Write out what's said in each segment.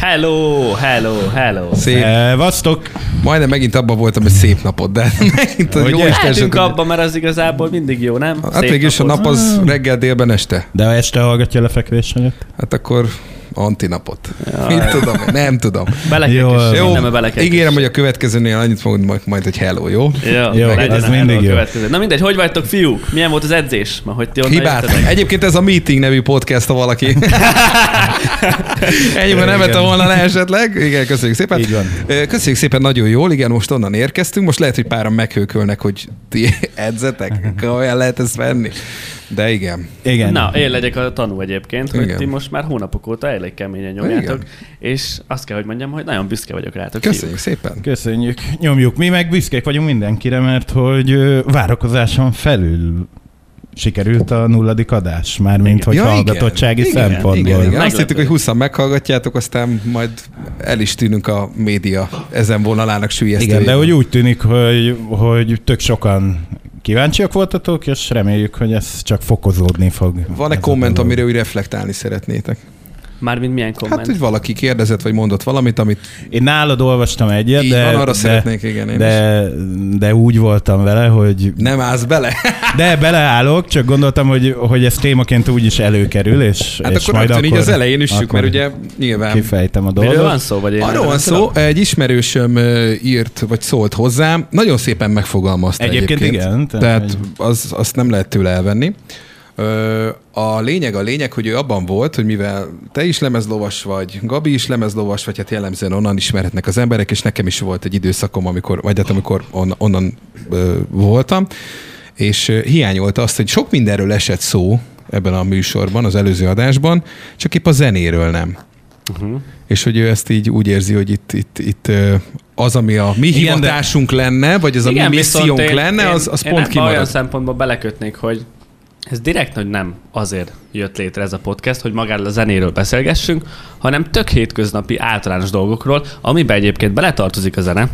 Hello, hello, hello. Szép. Szevasztok! Majdnem megint abban voltam, hogy szép napot, de megint a jó Lehetünk sok- abba, mert az igazából mindig jó, nem? Hát Szép mégis a nap az reggel, délben, este. De ha este hallgatja lefekvés előtt? Hát akkor antinapot. Jaj. Mit tudom, nem tudom. Belekek Jó, is. Jó, belekek ígérem, is. hogy a következőnél annyit fogod majd, majd hogy hello, jó? Jó, Jó, az a mindig jó. következő. Na mindegy, hogy vagytok fiúk? Milyen volt az edzés? Ma, hogy ti onnan Hibát. Egyébként ez a Meeting nevű podcast, ha valaki. Ennyiben nem vette volna le esetleg. Igen, köszönjük szépen. Így van. Ö, Köszönjük szépen, nagyon jól. Igen, most onnan érkeztünk. Most lehet, hogy páran meghőkölnek, hogy ti edzetek. Olyan lehet ezt venni. De igen. Igen. Na, én legyek a tanú egyébként, hogy Igen. ti most már hónapok óta elég keményen nyomjátok, és azt kell, hogy mondjam, hogy nagyon büszke vagyok rátok. Köszönjük szépen. Köszönjük. Nyomjuk. Mi meg büszkék vagyunk mindenkire, mert hogy várakozáson felül sikerült a nulladik adás, mármint hogy Ja, hallgatottsági Igen, szempontból. Igen, igen. Azt hittük, hogy 20 meghallgatjátok, aztán majd el is tűnünk a média ezen vonalának sülyeztőjében. Igen, de hogy úgy tűnik, hogy, hogy tök sokan kíváncsiak voltatok, és reméljük, hogy ez csak fokozódni fog. Van-e a komment, amire úgy reflektálni szeretnétek? Mármint milyen komment. Hát, hogy valaki kérdezett, vagy mondott valamit, amit Én nálad olvastam egyet, így de, van, arra de, szeretnék, igen, én is. de, de úgy voltam vele, hogy Nem állsz bele? de beleállok, csak gondoltam, hogy, hogy ez témaként úgy is előkerül, és, Hát és akkor majd rögtön így akkor, az elején üssük, akkor mert ugye nyilván... kifejtem a Miről dolgot. van szó, vagy én Arról van tudom? szó, egy ismerősöm írt, vagy szólt hozzám, nagyon szépen megfogalmazta Egyébként egyébként. igen, tehát, Tehát hogy- az, azt nem lehet tőle elvenni. A lényeg a lényeg, hogy ő abban volt, hogy mivel te is lemezlovas vagy, Gabi is lemezlovas vagy, hát jellemzően onnan ismerhetnek az emberek, és nekem is volt egy időszakom, amikor, vagy hát amikor on, onnan ö, voltam, és hiányolta azt, hogy sok mindenről esett szó ebben a műsorban, az előző adásban, csak épp a zenéről nem. Uh-huh. És hogy ő ezt így úgy érzi, hogy itt, itt, itt az, ami a mi Igen, de- hivatásunk lenne, vagy az a mi missziónk én- lenne, az, az én pont ebbe olyan szempontból belekötnék, hogy ez direkt, hogy nem azért jött létre ez a podcast, hogy magáról a zenéről beszélgessünk, hanem tök hétköznapi általános dolgokról, amiben egyébként beletartozik a zene,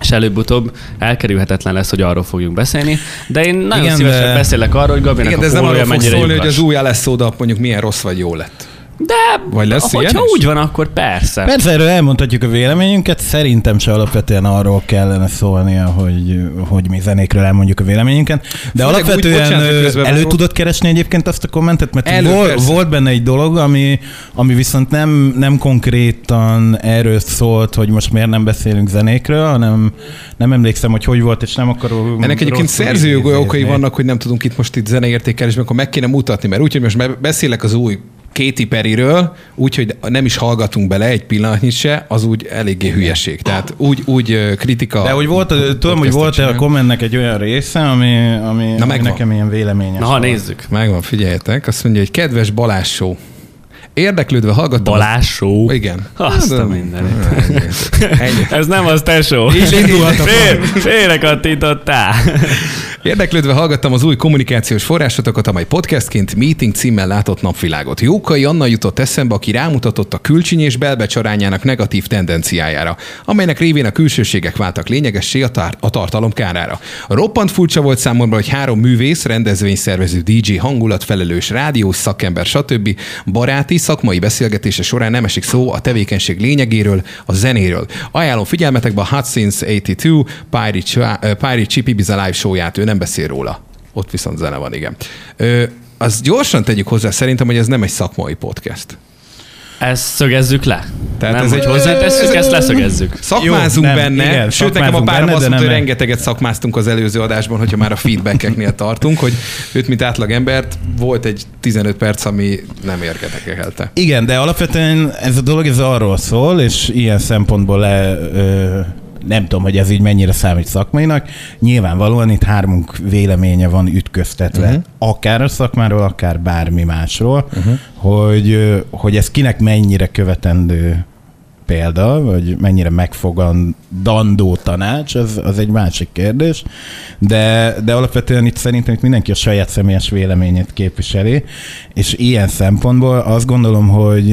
és előbb-utóbb elkerülhetetlen lesz, hogy arról fogjunk beszélni. De én nagyon Igen, szívesen de- beszélek arról, hogy Gabinak Igen, de a ez nem arról fog szólni, hogy az új lesz oda, mondjuk milyen rossz vagy jó lett. De Vagy lesz hogyha ilyen úgy van, akkor persze. Persze erről elmondhatjuk a véleményünket, szerintem se alapvetően arról kellene szólnia, hogy, hogy mi zenékről elmondjuk a véleményünket, de Főleg úgy, alapvetően közbevágok. elő tudod keresni egyébként azt a kommentet, mert Elő, vol, persze. volt benne egy dolog, ami, ami viszont nem, nem konkrétan erről szólt, hogy most miért nem beszélünk zenékről, hanem nem emlékszem, hogy hogy volt, és nem akarok Ennek egyébként idézni. okai vannak, hogy nem tudunk itt most itt zeneértékelésben, akkor meg kéne mutatni, mert úgy, hogy most beszélek az új Katy Perryről, úgyhogy nem is hallgatunk bele egy pillanatnyit se, az úgy eléggé hülyeség. Tehát úgy, úgy kritika. De hogy volt, tudom, hogy volt a kommentnek egy olyan része, ami, ami, ami megvan. nekem ilyen véleményes. Na, ha nézzük. Megvan, figyeljetek. Azt mondja, hogy kedves Balázs show. Érdeklődve hallgattam. Balázs show. Igen. Azt a mindenit. Ez nem az tesó. Így indulhatok. Fél, félre kattintottál. Érdeklődve hallgattam az új kommunikációs forrásotokat, amely podcastként meeting címmel látott napvilágot. Jókai Anna jutott eszembe, aki rámutatott a külcsiny és belbecsarányának negatív tendenciájára, amelynek révén a külsőségek váltak lényegessé a, tar- a tartalom kárára. Roppant furcsa volt számomra, hogy három művész, rendezvényszervező DJ, hangulatfelelős, rádiós szakember, stb. baráti, szakmai beszélgetése során nem esik szó a tevékenység lényegéről, a zenéről. Ajánlom figyelmetekbe a Hot Since 82 Pirate, Ch- Pirate Chip Ibiza live show-ját, ő nem beszél róla. Ott viszont zene van, igen. Ö, azt gyorsan tegyük hozzá szerintem, hogy ez nem egy szakmai podcast. Ezt szögezzük le. Tehát nem, ez egy- hozzátesszük, ezt leszögezzük. Szakmázunk Jó, nem, benne, igen, sőt nekem a párom benne, azt mondta, hogy rengeteget szakmáztunk az előző adásban, hogyha már a feedbackeknél tartunk, hogy őt, mint átlag embert, volt egy 15 perc, ami nem érdekelte. Igen, de alapvetően ez a dolog ez arról szól, és ilyen szempontból le, ö, nem tudom, hogy ez így mennyire számít szakmainak. Nyilvánvalóan itt hármunk véleménye van ütköztetve, uh-huh. akár a szakmáról, akár bármi másról, uh-huh. hogy, hogy ez kinek mennyire követendő példa, vagy mennyire megfogandandó tanács, az, az egy másik kérdés, de, de alapvetően itt szerintem itt mindenki a saját személyes véleményét képviseli, és ilyen szempontból azt gondolom, hogy,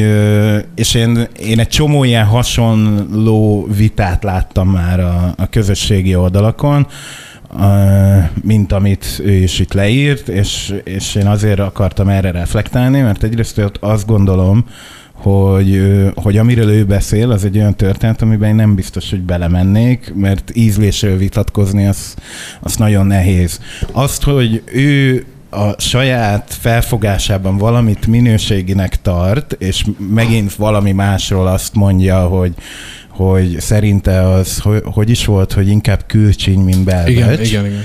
és én, én egy csomó ilyen hasonló vitát láttam már a, a közösségi oldalakon, mint amit ő is itt leírt, és, és én azért akartam erre reflektálni, mert egyrészt azt gondolom, hogy, hogy amiről ő beszél, az egy olyan történet, amiben én nem biztos, hogy belemennék, mert ízlésről vitatkozni, az, az nagyon nehéz. Azt, hogy ő a saját felfogásában valamit minőséginek tart, és megint valami másról azt mondja, hogy hogy szerinte az, hogy, hogy is volt, hogy inkább külcsiny, mint belvecs. Igen, igen, igen.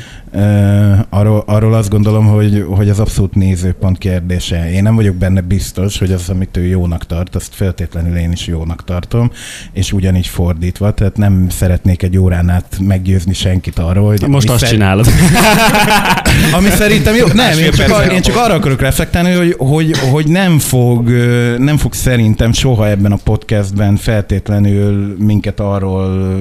Arról, arról azt gondolom, hogy, hogy az abszolút nézőpont kérdése. Én nem vagyok benne biztos, hogy az, amit ő jónak tart, azt feltétlenül én is jónak tartom, és ugyanígy fordítva, tehát nem szeretnék egy órán át meggyőzni senkit arról, hogy... Most ami azt szer- csinálod. Ami szerintem jó. Nem, én csak, ar- én csak arra akarok reflektálni, hogy, hogy, hogy nem, fog, nem fog szerintem soha ebben a podcastben feltétlenül minket arról,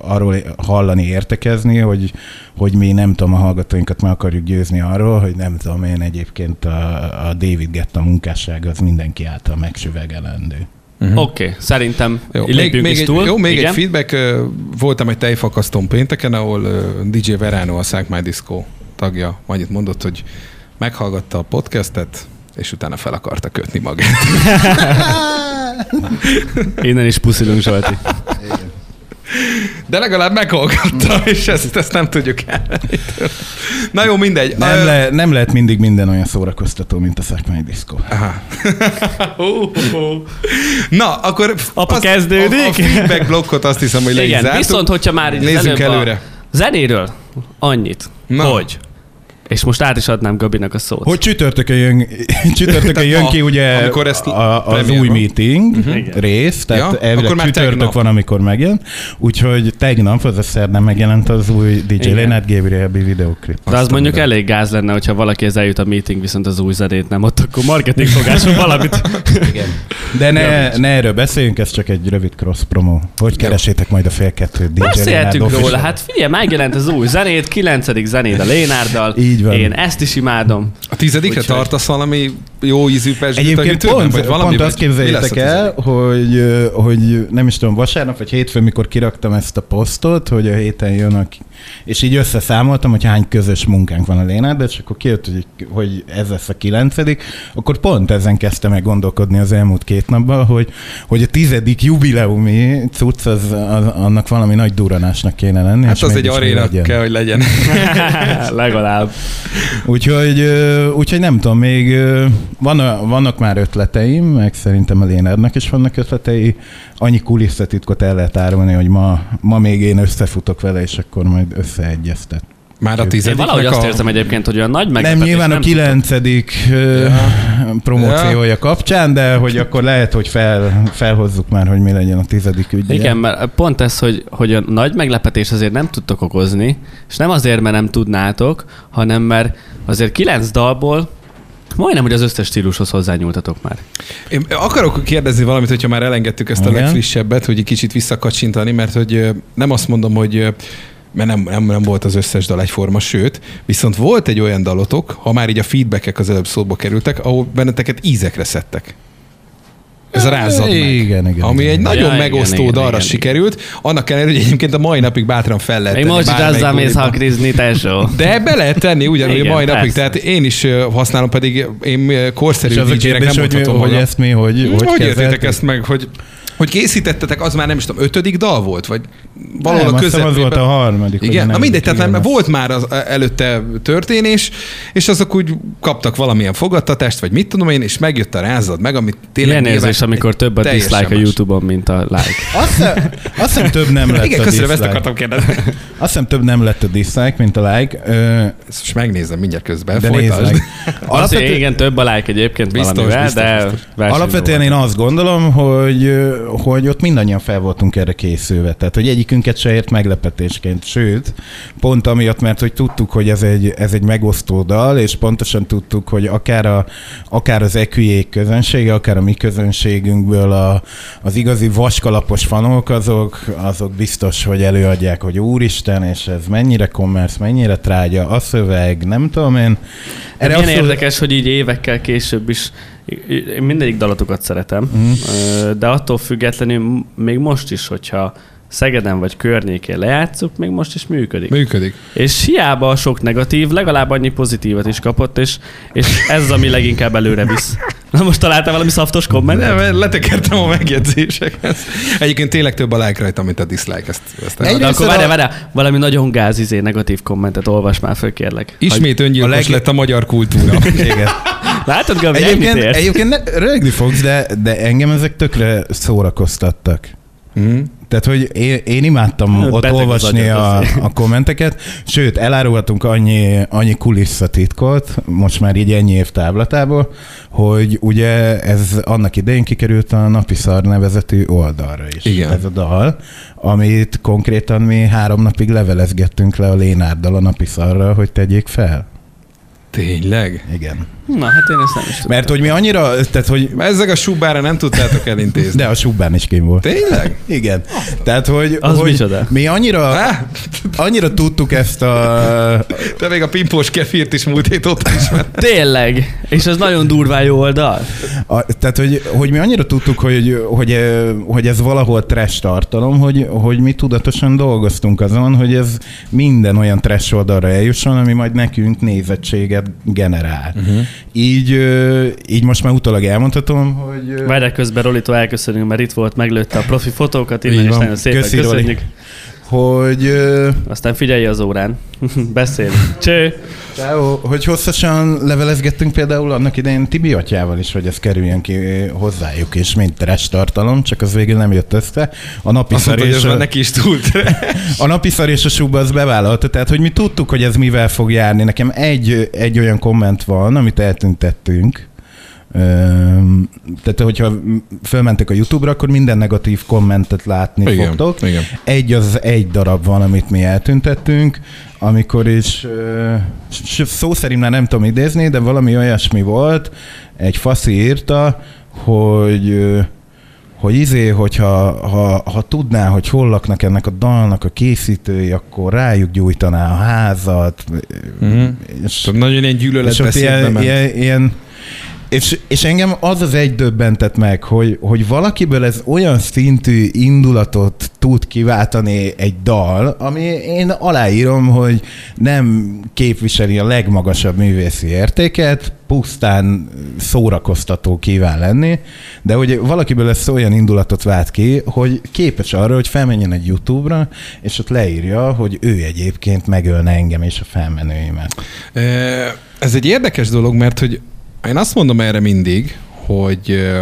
arról hallani, értekezni, hogy, hogy mi nem tudom, a hallgatóinkat meg akarjuk győzni arról, hogy nem tudom én egyébként a, a David Getta munkásság az mindenki által megsüvegelendő. Mhm. Oké, okay, szerintem Jó, még, még, is egy, túl. jó, még Igen? egy feedback. Voltam egy tejfakasztón pénteken, ahol DJ Verano, a Szák My Disco tagja annyit mondott, hogy meghallgatta a podcastet, és utána fel akarta kötni magát. Innen is puszilunk, Zsolti. De legalább meghallgatta, és ezt, ezt nem tudjuk el. Na jó, mindegy. Nem, le, nem lehet mindig minden olyan szórakoztató, mint a szakmai diszkó. Na, akkor Apa, kezdődik? A, a feedback blokkot azt hiszem, hogy le Igen, viszont hogyha már Nézzünk előbb előre. A zenéről annyit, Na. hogy és most át is adnám Gabinak a szót. Hogy csütörtökön jön, csütörtökön jön ki ugye amikor ezt a, az új van. meeting Igen. rész, tehát Ja, elvileg akkor már csütörtök tegnap. van, amikor megjelent, úgyhogy tegnap, az a szerdán megjelent az új DJ Igen. Leonard Gabriel videoklip. De az mondjuk tudom, elég gáz lenne, hogyha valaki ez eljut a meeting, viszont az új zenét nem, ott akkor marketing fogáson valamit. De ne, ne erről beszéljünk, ez csak egy rövid cross promo. Hogy keresétek majd a fél kettőt DJ Beszéltünk róla, hát figyelj, megjelent az új zenét, kilencedik zenét a Lénárdal. Így van. Én ezt is imádom. A tizedikre Úgyhogy- tartasz valami jó ízű pesgőt Egyébként a pont, vagy valami? pont azt képzeljétek el, hogy, ö, hogy nem is tudom, vasárnap vagy hétfőn, mikor kiraktam ezt a posztot, hogy a héten jön a, és így összeszámoltam, hogy hány közös munkánk van a Lénárd, és akkor kijött, hogy, hogy ez lesz a kilencedik, akkor pont ezen kezdtem meg gondolkodni az elmúlt két napban, hogy, hogy a tizedik jubileumi cucc, az, az, annak valami nagy duranásnak kéne lenni. Hát és az egy aréna kell, hogy legyen. Legalább. Úgyhogy, úgyhogy nem tudom, még van, vannak már ötleteim, meg szerintem a Lénárnak is vannak ötletei. Annyi kulisszatitkot el lehet árulni, hogy ma, ma még én összefutok vele, és akkor majd összeegyeztet. Már a Én tizediknek valahogy azt a... érzem egyébként, hogy olyan nagy Nem, meglepetés nyilván a nem kilencedik ö, promóciója kapcsán, de hogy akkor lehet, hogy fel, felhozzuk már, hogy mi legyen a tizedik ügy. Igen, mert pont ez, hogy, hogy a nagy meglepetés azért nem tudtok okozni, és nem azért, mert nem tudnátok, hanem mert azért kilenc dalból majdnem, hogy az összes stílushoz hozzányúltatok már. Én akarok kérdezni valamit, hogyha már elengedtük ezt a Igen. legfrissebbet, hogy egy kicsit visszakacsintani, mert hogy nem azt mondom, hogy mert nem, nem, nem volt az összes dal egyforma, sőt, viszont volt egy olyan dalotok, ha már így a feedbackek az előbb szóba kerültek, ahol benneteket ízekre szedtek. Ez a rázzad meg. Igen, igen. Ami igen. egy nagyon igen, megosztó igen, dalra igen, sikerült, annak ellenére, hogy egyébként a mai napig bátran fel lehet tenni most azzal mész hakrizni, tesó. De be lehet tenni ugyanúgy Igen, a mai napig, persze. tehát én is használom, pedig én korszerű DJ-nek nem hogy, mondhatom, hogy ezt mi, hogy, hogy, hogy értétek ezt meg, hogy, hogy készítettetek, az már nem is tudom, ötödik dal volt? Vagy valahol nem, a hiszem, az közepében? volt a harmadik. a Igen, na mindegy, tehát azt- volt már az előtte történés, és azok úgy kaptak valamilyen fogadtatást, vagy mit tudom én, és megjött a rázad meg, amit tényleg Ilyen érzés, amikor több a dislike a más. YouTube-on, mint a like. Azt hiszem, azt hiszem több nem lett Igen, a köszönöm, ezt dislike. akartam kérdezni. Azt hiszem több nem lett a dislike, mint a like. Ö, Ezt most megnézem mindjárt közben, de nézd. Alapvetően, igen, több a like egyébként Biztos, valamivel, biztos, de biztos. alapvetően én azt gondolom, hogy, hogy ott mindannyian fel voltunk erre készülve. Tehát, hogy egyikünket se ért meglepetésként. Sőt, pont amiatt, mert hogy tudtuk, hogy ez egy, ez egy megosztó dal, és pontosan tudtuk, hogy akár, a, akár az eküjék közönsége, akár a mi közönségünkből a, az igazi vaskalapos fanok, azok, azok biztos, hogy előadják, hogy úristen, és ez mennyire commerce, mennyire trágya, a szöveg, nem tudom én. Erre Milyen érdekes, hogy így évekkel később is én mindegyik dalatokat szeretem, mm. de attól függetlenül még most is, hogyha Szegeden vagy környékén lejátszuk, még most is működik. Működik. És hiába a sok negatív, legalább annyi pozitívat is kapott, és, és ez az, ami leginkább előre visz. Na most találtál valami szaftos kommentet? Nem, letekertem a megjegyzéseket. Egyébként tényleg több a like rajta, mint a dislike. Ezt, ezt Egy- De akkor várjál, a- várjál, valami nagyon gázizé negatív kommentet olvas már föl, kérlek. Ismét öngyilkos a leg- lett a magyar kultúra. Igen. Látod, Gabi, Egyébként, egyébként ne, rögni fogsz, de, de engem ezek tökre szórakoztattak. Mhm. Tehát, hogy én, én imádtam Beteg ott olvasni a, a kommenteket, sőt, elárulhatunk annyi, annyi kulisszatitkot, most már így ennyi év táblatából, hogy ugye ez annak idején kikerült a Napi Szar nevezetű oldalra is. Igen. Ez a dal, amit konkrétan mi három napig levelezgettünk le a Lénárdal a Napi Szarra, hogy tegyék fel. Tényleg? Igen. Na, hát én ezt nem is tudom. Mert hogy mi annyira, tehát hogy Ezek a subára nem tudtátok elintézni. de a Subán is kim volt. Tényleg? Igen. Tehát, hogy, Az hogy micsoda? mi annyira, Há? annyira tudtuk ezt a... Te még a pimpós kefírt is múlt hét ott is mert Tényleg? És ez nagyon durván jó oldal? a tehát, hogy, hogy mi annyira tudtuk, hogy, hogy, hogy ez valahol trash tartalom, hogy, hogy mi tudatosan dolgoztunk azon, hogy ez minden olyan trash oldalra eljusson, ami majd nekünk nézettséget generál. Uh-huh. Így, így most már utólag elmondhatom, hogy... ö, Várják közben Rolitól elköszönünk, mert itt volt, meglőtte a profi fotókat, innen is nagyon szépen Köszi, Roli. Hogy ö, Aztán figyelj az órán. Beszélünk. Cső! Ciao. Hogy hosszasan levelezgettünk például annak idején Tibi atyával is, hogy ez kerüljön ki hozzájuk is, mint trash tartalom, csak az végül nem jött össze. A napi azt mondta, hogy a, neki is túl a napi szar és a suba az bevállalta, tehát hogy mi tudtuk, hogy ez mivel fog járni. Nekem egy, egy olyan komment van, amit eltüntettünk, tehát, hogyha fölmentek a YouTube-ra, akkor minden negatív kommentet látni Igen, fogtok. igen. Egy az egy darab van, amit mi eltüntettünk, amikor is szó szerint már nem tudom idézni, de valami olyasmi volt, egy faszi írta, hogy hogy izé, hogyha ha, ha tudná, hogy hol laknak ennek a dalnak a készítői, akkor rájuk gyújtaná a házat, Mhm. és Tudod, Nagyon ilyen és ott ilyen, ilyen, ilyen és, és engem az az egy döbbentett meg, hogy, hogy valakiből ez olyan szintű indulatot tud kiváltani egy dal, ami én aláírom, hogy nem képviseli a legmagasabb művészi értéket, pusztán szórakoztató kíván lenni, de hogy valakiből ez olyan indulatot vált ki, hogy képes arra, hogy felmenjen egy YouTube-ra, és ott leírja, hogy ő egyébként megölne engem és a felmenőimet. Ez egy érdekes dolog, mert hogy én azt mondom erre mindig, hogy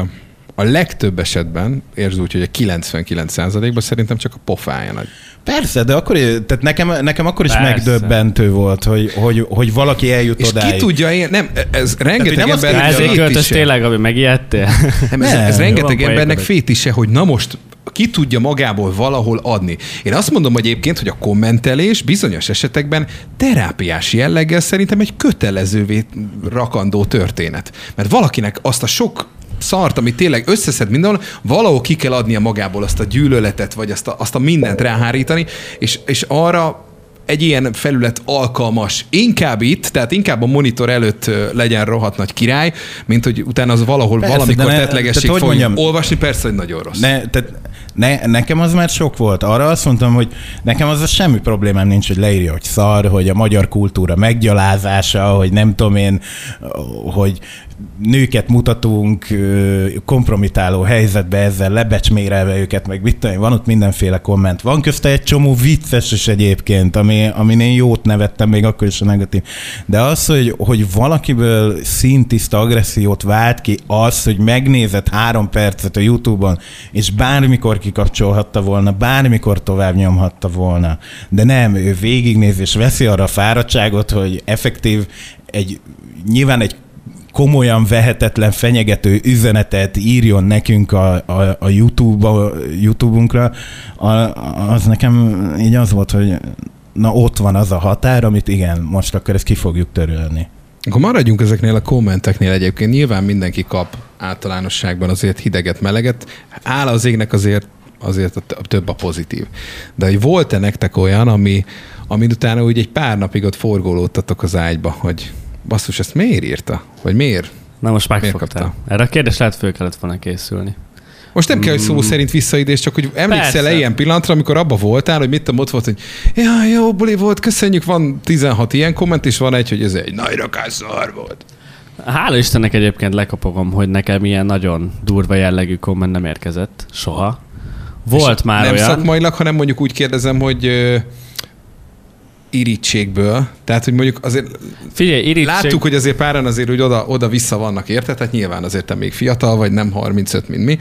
a legtöbb esetben, értsd úgy, hogy a 99%-ban szerintem csak a pofája nagy. Persze, de akkor, tehát nekem, nekem akkor is Persze. megdöbbentő volt, hogy, hogy, hogy valaki eljut És odáig. ki tudja, én, nem, ez rengeteg nem azt ember Ezért költöztél tényleg, ami megijedtél? Nem, ez, Nem, ez rengeteg embernek fétise, hogy na most ki tudja magából valahol adni. Én azt mondom egyébként, hogy a kommentelés bizonyos esetekben terápiás jelleggel szerintem egy kötelezővé rakandó történet. Mert valakinek azt a sok szart, ami tényleg összeszed mindenhol, valahol ki kell adnia magából azt a gyűlöletet, vagy azt a, azt a mindent ráhárítani, és, és arra egy ilyen felület alkalmas. Inkább itt, tehát inkább a monitor előtt legyen rohadt nagy király, mint hogy utána az valahol Persze, valamikor ne- tetlegesség fogja mondjam? olvasni, persze, hogy nagyon rossz. Ne, tehát ne, nekem az már sok volt. Arra azt mondtam, hogy nekem az a semmi problémám nincs, hogy leírja, hogy szar, hogy a magyar kultúra meggyalázása, hogy nem tudom én, hogy nőket mutatunk kompromitáló helyzetbe ezzel lebecsmérelve őket, meg mit tudom van ott mindenféle komment. Van közte egy csomó vicces is egyébként, ami, amin én jót nevettem, még akkor is a negatív. De az, hogy, hogy valakiből szintiszta agressziót vált ki, az, hogy megnézett három percet a Youtube-on, és bármikor kikapcsolhatta volna, bármikor tovább nyomhatta volna. De nem, ő végignéz és veszi arra a fáradtságot, hogy effektív egy, nyilván egy komolyan vehetetlen, fenyegető üzenetet írjon nekünk a, a, a YouTube, a YouTube-unkra, a, az nekem így az volt, hogy na ott van az a határ, amit igen, most akkor ezt ki fogjuk törölni. Akkor maradjunk ezeknél a kommenteknél egyébként. Nyilván mindenki kap általánosságban azért hideget, meleget. Hála az égnek azért azért a a több a pozitív. De hogy volt-e nektek olyan, ami, ami utána úgy egy pár napig ott forgolódtatok az ágyba, hogy basszus, ezt miért írta? Vagy miért? Na most megfogtál. Erre a kérdés lehet föl kellett volna készülni. Most nem kell, hogy szó szerint visszaidés, csak hogy emlékszel Persze. -e ilyen pillanatra, amikor abba voltál, hogy mit tudom, ott volt, hogy ja, jó, buli volt, köszönjük, van 16 ilyen komment, és van egy, hogy ez egy nagy rakásszar volt. Hála Istennek egyébként lekapogom, hogy nekem ilyen nagyon durva jellegű komment nem érkezett. Soha. Volt És már nem olyan. szakmailag, hanem mondjuk úgy kérdezem, hogy ö, irítségből. Tehát, hogy mondjuk azért Figyelj, irítség. láttuk, hogy azért páran azért úgy oda, oda-vissza vannak, érted? Tehát nyilván azért te még fiatal vagy, nem 35, mint mi.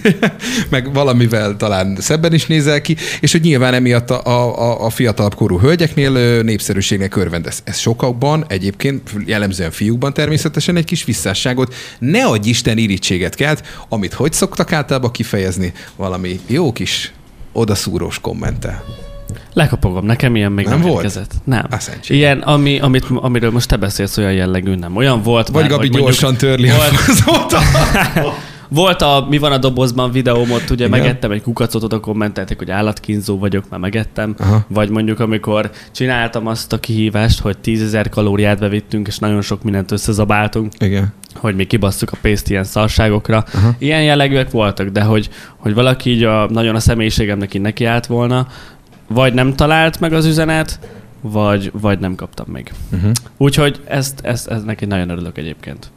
Meg valamivel talán szebben is nézel ki, és hogy nyilván emiatt a, a, a fiatalabb korú hölgyeknél népszerűségnek örvendez. Ez sokakban, egyébként jellemzően fiúkban természetesen egy kis visszásságot, ne adj Isten irítséget kelt, amit hogy szoktak általában kifejezni? Valami jó kis odaszúrós kommentel. Lekapogom, nekem ilyen még Nem nem, volt? érkezett. Nem. Á, szerencsére. Ilyen, ami, amit, amiről most te beszélsz, olyan jellegű nem. Olyan volt Vagy már, Gabi gyorsan törli volt, volt a Mi van a dobozban videóm, ott ugye Igen. megettem egy kukacot, oda kommentelték, hogy állatkínzó vagyok, már megettem. Aha. Vagy mondjuk, amikor csináltam azt a kihívást, hogy 10.000 kalóriát bevittünk, és nagyon sok mindent összezabáltunk, Igen. hogy mi kibasszuk a pénzt ilyen szarságokra. Aha. Ilyen jellegűek voltak, de hogy, hogy valaki így a, nagyon a személyiségemnek így nekiállt volna, vagy nem talált meg az üzenet, vagy, vagy nem kaptam még. Uh-huh. Úgyhogy ezt, ezt, ezt neki nagyon örülök egyébként.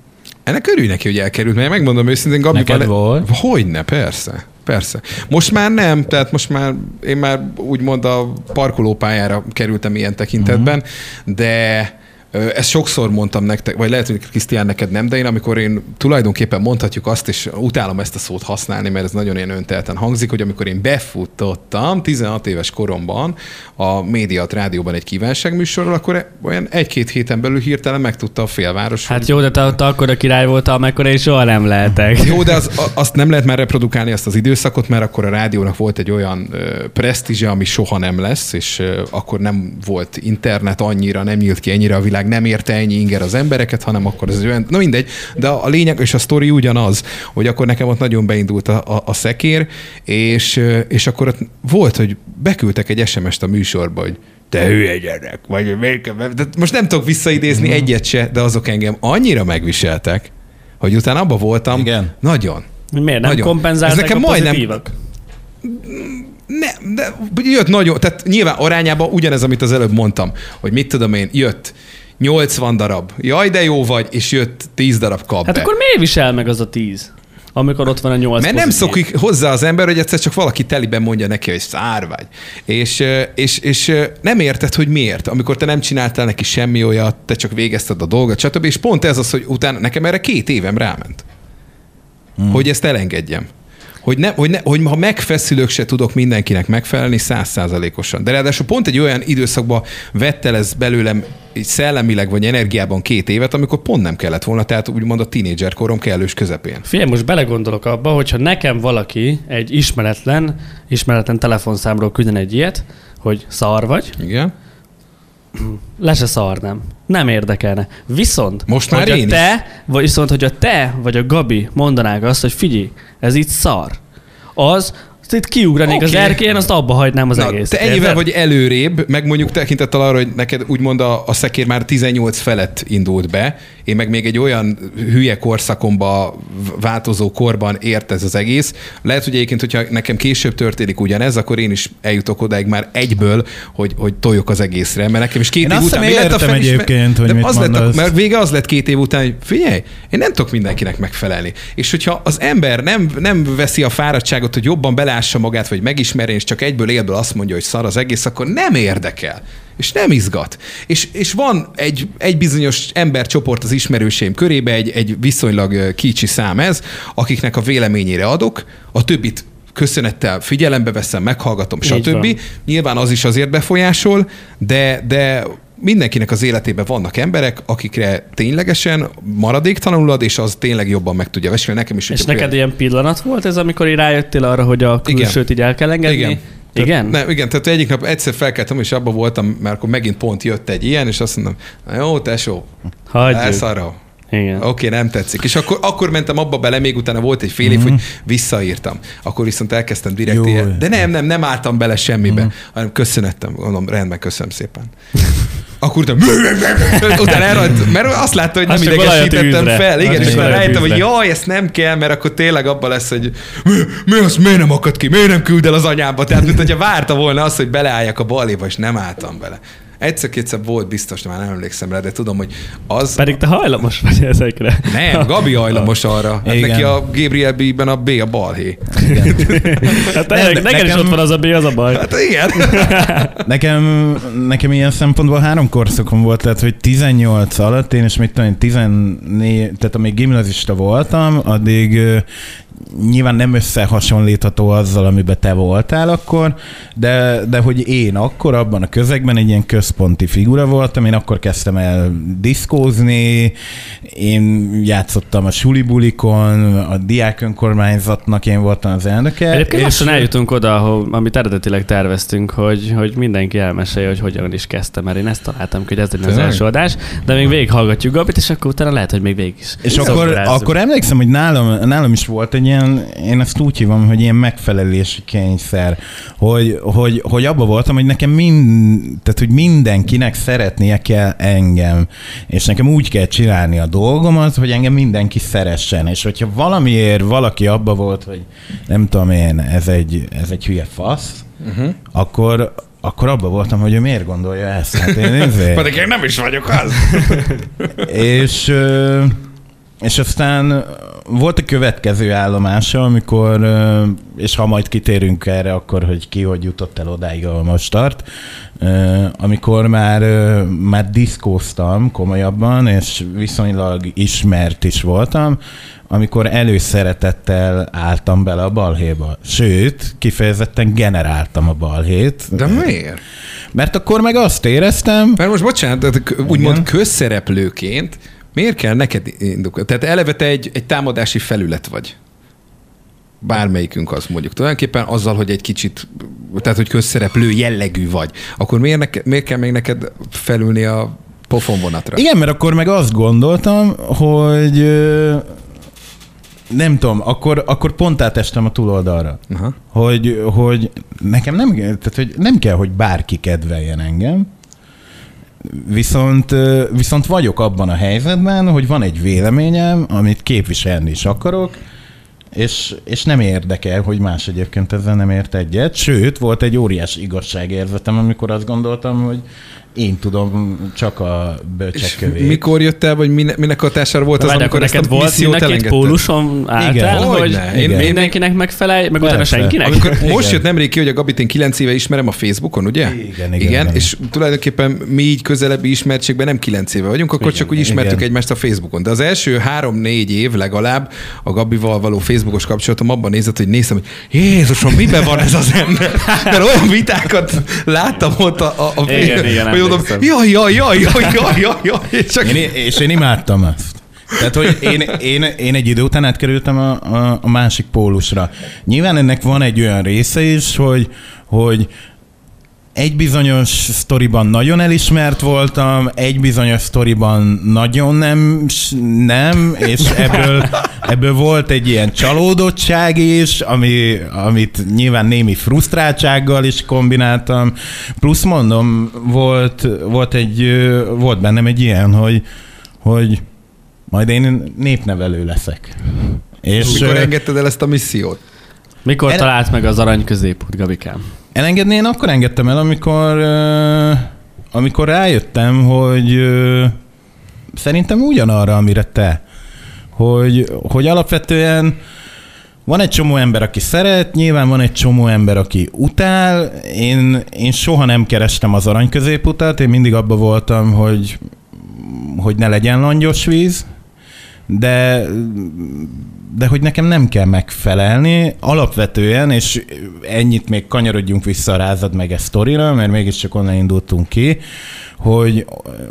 Ennek örülj neki, hogy elkerült, mert megmondom őszintén, Gabi, Neked volt? Hogyne, persze. Persze. Most már nem, tehát most már én már úgymond a parkolópályára kerültem ilyen tekintetben, uh-huh. de ezt sokszor mondtam nektek, vagy lehet, hogy Krisztián neked nem, de én amikor én tulajdonképpen mondhatjuk azt, és utálom ezt a szót használni, mert ez nagyon ilyen öntelten hangzik, hogy amikor én befutottam 16 éves koromban a médiat rádióban egy kívánságműsorról, akkor olyan egy-két héten belül hirtelen megtudta a félváros, Hát jó, de te ott akkor a király voltál, amekkora én soha nem lehetek. jó, de az, azt nem lehet már reprodukálni azt az időszakot, mert akkor a rádiónak volt egy olyan presztízse, ami soha nem lesz, és akkor nem volt internet annyira, nem nyílt ki ennyire a világ, nem érte ennyi inger az embereket, hanem akkor ez olyan, na mindegy, de a lényeg és a sztori ugyanaz, hogy akkor nekem ott nagyon beindult a, a, a szekér, és, és akkor ott volt, hogy beküldtek egy SMS-t a műsorba, hogy te hülye gyerek, vagy miért de most nem tudok visszaidézni Mhm. egyet se, de azok engem annyira megviseltek, hogy utána abba voltam. Igen? Nagyon. Miért nem Nagyon. kompenzálták Ez nekem a majdnem- pozitívak? Ne, de jött nagyon, tehát nyilván arányában ugyanez, amit az előbb mondtam, hogy mit tudom én, jött 80 darab, jaj de jó vagy, és jött 10 darab kap Hát akkor miért visel meg az a tíz? Amikor ott van a nyolc Mert nem pozitív? szokik hozzá az ember, hogy egyszer csak valaki teliben mondja neki, hogy szár vagy. És, és, és nem érted, hogy miért. Amikor te nem csináltál neki semmi olyat, te csak végezted a dolgot, stb. És pont ez az, hogy utána nekem erre két évem ráment. Hmm. Hogy ezt elengedjem. Hogy, ne, hogy, ne, hogy ha megfeszülök, se tudok mindenkinek megfelelni százszázalékosan. De ráadásul pont egy olyan időszakban vett el ez belőlem így szellemileg vagy energiában két évet, amikor pont nem kellett volna, tehát úgymond a tínédzser korom kellős közepén. Figyelj, most belegondolok abba, hogyha nekem valaki egy ismeretlen, ismeretlen telefonszámról külden egy ilyet, hogy szar vagy, Igen? le se szarnám. Nem érdekelne. Viszont, Most már én te, vagy viszont, hogy a te vagy a Gabi mondanák azt, hogy figyelj, ez itt szar, az itt kiugranék okay. az erkélyen, azt abba hagynám az Na, egész. te ennyivel vagy előrébb, meg mondjuk tekintettel arra, hogy neked úgymond a, a szekér már 18 felett indult be, én meg még egy olyan hülye korszakomba változó korban ért ez az egész. Lehet, hogy egyébként, hogyha nekem később történik ugyanez, akkor én is eljutok odáig már egyből, hogy, hogy tojok az egészre, mert nekem is két Én év után... mi lett a felismer- egyébként, hogy De mit az lett, a, mert vége az lett két év után, hogy figyelj, én nem tudok mindenkinek megfelelni. És hogyha az ember nem, nem veszi a fáradtságot, hogy jobban belássa magát, vagy megismerjen, és csak egyből élből azt mondja, hogy szar az egész, akkor nem érdekel. És nem izgat. És, és van egy, egy bizonyos embercsoport az ismerőseim körébe, egy, egy viszonylag kicsi szám ez, akiknek a véleményére adok, a többit köszönettel figyelembe veszem, meghallgatom, stb. Nyilván az is azért befolyásol, de, de mindenkinek az életében vannak emberek, akikre ténylegesen maradéktalanul ad, és az tényleg jobban meg tudja vesélni. Nekem is. És neked ilyen pillanat volt ez, amikor így rájöttél arra, hogy a Igen. külsőt így el kell engedni? Igen. Igen? Nem, igen, tehát egyik nap egyszer felkeltem, és abban voltam, mert akkor megint pont jött egy ilyen, és azt mondom, "Na jó, tesó, Hagyjuk. elszarra. Igen. Oké, nem tetszik. És akkor, akkor mentem abba bele, még utána volt egy fél év, hogy visszaírtam. Akkor viszont elkezdtem direkt Jó. ilyen. De nem, nem, nem álltam bele semmibe, hanem köszönettem. Mondom, rendben, köszönöm szépen. akkor utána, utána elrajt, mert azt látta, hogy nem Az csak valahol idegesítettem fel. Igen, Az és valahol rájöttem, hogy jaj, ezt nem kell, mert akkor tényleg abban lesz, hogy mi, mi az, miért nem akad ki, miért nem küld el az anyámba. Tehát, mint hogyha várta volna azt, hogy beleálljak a baléba, és nem álltam bele. Egyszer-kétszer volt biztos, már nem emlékszem rá, de tudom, hogy az... Pedig te hajlamos vagy ezekre. Nem, Gabi hajlamos arra. Hát Igen. neki a Gabriel B-ben a B a balhé. Hát Nem, neked is nekem- ott van az a B, az a baj. Hát igen. Nekem, nekem ilyen szempontból három korszakom volt, tehát hogy 18 alatt, én is mit tudom, én 14, tehát amíg gimnazista voltam, addig nyilván nem összehasonlítható azzal, amiben te voltál akkor, de, de hogy én akkor abban a közegben egy ilyen központi figura voltam, én akkor kezdtem el diszkózni, én játszottam a sulibulikon, a diák önkormányzatnak én voltam az elnöke. Egyébként lassan eljutunk oda, ahol, amit eredetileg terveztünk, hogy, hogy mindenki elmesélje, hogy hogyan is kezdte, mert én ezt találtam, hogy ez az első adás, de még végighallgatjuk Gabit, és akkor utána lehet, hogy még végig is. És akkor, akkor emlékszem, hogy nálam, nálam is volt egy ilyen, én ezt úgy hívom, hogy ilyen megfelelési kényszer, hogy, hogy, hogy abba voltam, hogy nekem mind, tehát, hogy mindenkinek szeretnie kell engem, és nekem úgy kell csinálni a dolgomat, hogy engem mindenki szeressen, és hogyha valamiért valaki abba volt, hogy nem tudom én, ez egy, ez egy hülye fasz, uh-huh. akkor, akkor abba voltam, hogy ő miért gondolja ezt. Hát én ezért. Pedig én nem is vagyok az. És, ö, és aztán volt a következő állomása, amikor, és ha majd kitérünk erre, akkor, hogy ki hogy jutott el odáig, ahol most tart, amikor már, már diszkóztam komolyabban, és viszonylag ismert is voltam, amikor előszeretettel álltam bele a balhéba. Sőt, kifejezetten generáltam a balhét. De miért? Mert akkor meg azt éreztem, Mert most bocsánat, úgymond közszereplőként miért kell neked indokolni? Tehát eleve te egy, egy támadási felület vagy. Bármelyikünk az mondjuk. Tulajdonképpen azzal, hogy egy kicsit, tehát hogy közszereplő jellegű vagy, akkor miért, neke, miért kell még neked felülni a pofonvonatra? Igen, mert akkor meg azt gondoltam, hogy nem tudom, akkor, akkor pont átestem a túloldalra. Aha. Hogy, hogy nekem nem, tehát, hogy nem kell, hogy bárki kedveljen engem, viszont, viszont vagyok abban a helyzetben, hogy van egy véleményem, amit képviselni is akarok, és, és nem érdekel, hogy más egyébként ezzel nem ért egyet. Sőt, volt egy óriás igazságérzetem, amikor azt gondoltam, hogy én tudom csak a bölcsek És kövét. mikor jött el, vagy mine- minek hatására volt az, Várj, amikor akkor ezt a volt missziót elengedted? póluson álltál, Igen. hogy Hogyne. Én- én- mindenkinek megfelelj, meg utána senkinek? Amikor Igen. most jött nemrég ki, hogy a Gabit én 9 éve ismerem a Facebookon, ugye? Igen, igen, igen, igen. És tulajdonképpen mi így közelebbi ismertségben nem 9 éve vagyunk, akkor Igen, csak úgy ismertük igen. egymást a Facebookon. De az első három-négy év legalább a Gabival való Facebookos kapcsolatom abban nézett, hogy néztem, hogy Jézusom, miben van ez az ember? Mert olyan vitákat láttam ott a, a, a Igen, igen, hogy mondom, jaj, jaj, jaj, jaj, jaj, jaj, jaj, és csak Én, és én imádtam ezt. Tehát, hogy én, én, én egy idő után átkerültem a, a, a másik pólusra. Nyilván ennek van egy olyan része is, hogy, hogy egy bizonyos sztoriban nagyon elismert voltam, egy bizonyos sztoriban nagyon nem, nem és ebből, ebből volt egy ilyen csalódottság is, ami, amit nyilván némi frusztráltsággal is kombináltam. Plusz mondom, volt, volt, egy, volt bennem egy ilyen, hogy, hogy majd én népnevelő leszek. És mikor engedted el ezt a missziót? Mikor El- talált meg az arany középút, Gabikám? Elengedni én akkor engedtem el, amikor, amikor rájöttem, hogy szerintem ugyanarra, amire te. Hogy, hogy alapvetően van egy csomó ember, aki szeret, nyilván van egy csomó ember, aki utál. Én, én soha nem kerestem az arany középutat, én mindig abba voltam, hogy, hogy ne legyen langyos víz, de, de hogy nekem nem kell megfelelni alapvetően, és ennyit még kanyarodjunk vissza a rázad meg ezt sztorira, mert mégiscsak onnan indultunk ki, hogy,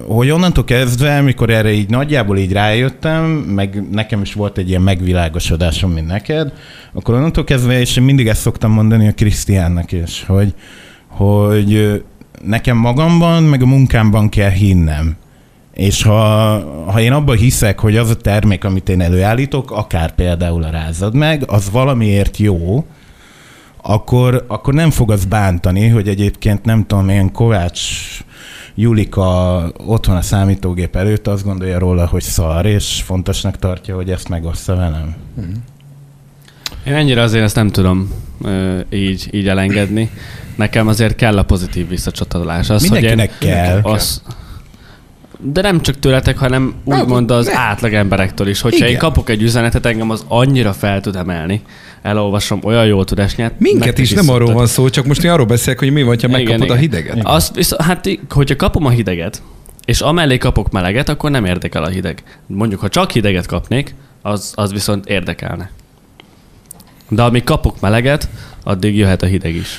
hogy onnantól kezdve, mikor erre így nagyjából így rájöttem, meg nekem is volt egy ilyen megvilágosodásom, mint neked, akkor onnantól kezdve, és én mindig ezt szoktam mondani a Krisztiánnak is, hogy, hogy nekem magamban, meg a munkámban kell hinnem. És ha, ha én abban hiszek, hogy az a termék, amit én előállítok, akár például a rázad meg, az valamiért jó, akkor, akkor nem fog az bántani, hogy egyébként nem tudom én Kovács Julika otthon a számítógép előtt azt gondolja róla, hogy szar, és fontosnak tartja, hogy ezt megossza velem. Én ennyire azért ezt nem tudom így, így elengedni. Nekem azért kell a pozitív visszacsatolás. Az, Mindenkinek hogy én, kell. Az, de nem csak tőletek, hanem úgymond az átlag emberektől is. Hogyha Igen. én kapok egy üzenetet, engem az annyira fel tud emelni. Elolvasom, olyan jól tud esni. Hát Minket nektek is nem arról van szó, csak most mi arról beszélek, hogy mi van, ha megkapod a hideget. Igen. Azt viszont, hát hogyha kapom a hideget, és amellé kapok meleget, akkor nem érdekel a hideg. Mondjuk, ha csak hideget kapnék, az, az viszont érdekelne. De amíg kapok meleget, addig jöhet a hideg is.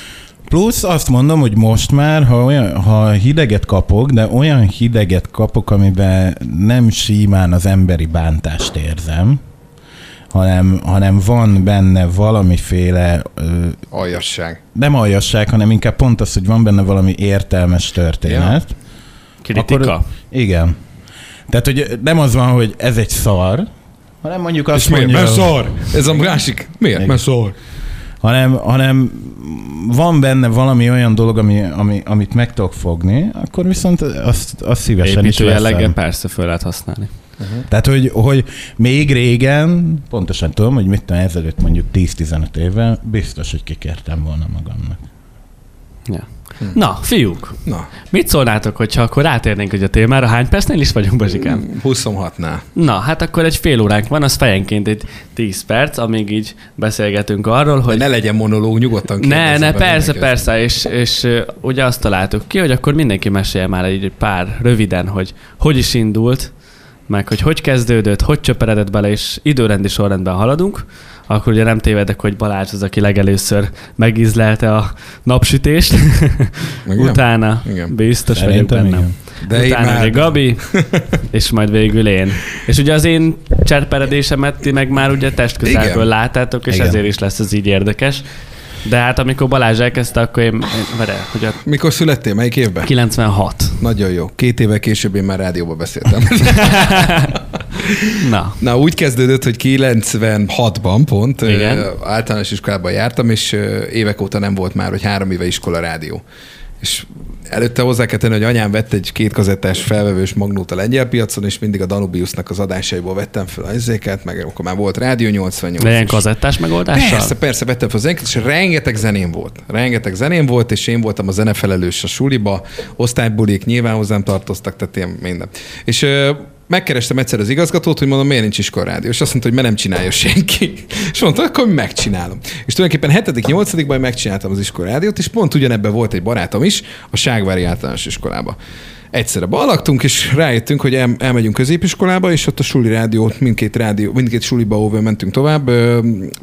Plusz azt mondom, hogy most már, ha, olyan, ha hideget kapok, de olyan hideget kapok, amiben nem simán az emberi bántást érzem, hanem, hanem van benne valamiféle, ö, Aljasság. nem aljasság, hanem inkább pont az, hogy van benne valami értelmes történet. Ja. Kritika. Igen. Tehát, hogy nem az van, hogy ez egy szar, hanem mondjuk azt És miért? mondja, Mert szar. Ez a másik. Miért? Mert szar. Hanem, hanem van benne valami olyan dolog, ami, ami, amit meg tudok fogni, akkor viszont azt, azt szívesen is Építő jelleggel veszem. persze föl lehet használni. Tehát, hogy, hogy még régen, pontosan tudom, hogy mit tudom, ezelőtt mondjuk 10-15 évvel, biztos, hogy kikértem volna magamnak. Ja. Na, fiúk, Na, mit szólnátok, hogyha akkor rátérnénk hogy a témára? Hány percnél is vagyunk, Bazsikám? 26-nál. Na, hát akkor egy fél óránk van, az fejenként egy 10 perc, amíg így beszélgetünk arról, hogy Hogy ne legyen monológ, nyugodtan Ne, ne, persze, persze, és, és ugye azt találtuk ki, hogy akkor mindenki mesélje már egy pár röviden, hogy hogy is indult, meg hogy hogy kezdődött, hogy csöperedett bele, és időrendi sorrendben haladunk, akkor ugye nem tévedek, hogy Balázs az, aki legelőször megízlelte a napsütést, Igen? utána Igen. biztos Szerintem vagyok bennem. igen. De utána ugye Gabi, és majd végül én. És ugye az én cserperedésemet ti meg már ugye testközelből Igen. láttátok, és Igen. ezért is lesz ez így érdekes. De hát amikor Balázs elkezdte, akkor én, vele, hogy a Mikor születtél? Melyik évben? 96. Nagyon jó. Két évvel később én már rádióba beszéltem. Na, Na, úgy kezdődött, hogy 96-ban pont Igen. általános iskolában jártam, és évek óta nem volt már, hogy három éve iskola rádió. És előtte hozzá kell tenni, hogy anyám vett egy két kazettás felvevős magnót a lengyel piacon, és mindig a Danubiusnak az adásaiból vettem fel az izéket, meg akkor már volt Rádió 88. de ilyen és- kazettás megoldással? Persze, persze, vettem fel zenéket, és rengeteg zeném volt. Rengeteg zeném volt, és én voltam a zenefelelős a suliba, osztálybulik nyilván hozzám tartoztak, tehát ilyen minden. És megkerestem egyszer az igazgatót, hogy mondom, miért nincs iskolarádió, és azt mondta, hogy mert nem csinálja senki. És mondta, akkor megcsinálom. És tulajdonképpen 7.-8. megcsináltam az iskolarádiót, és pont ugyanebben volt egy barátom is, a Ságvári általános iskolába. Egyszerre balaktunk, és rájöttünk, hogy el, elmegyünk középiskolába, és ott a suli rádiót, mindkét, rádió, mindkét suliba, ahol mentünk tovább,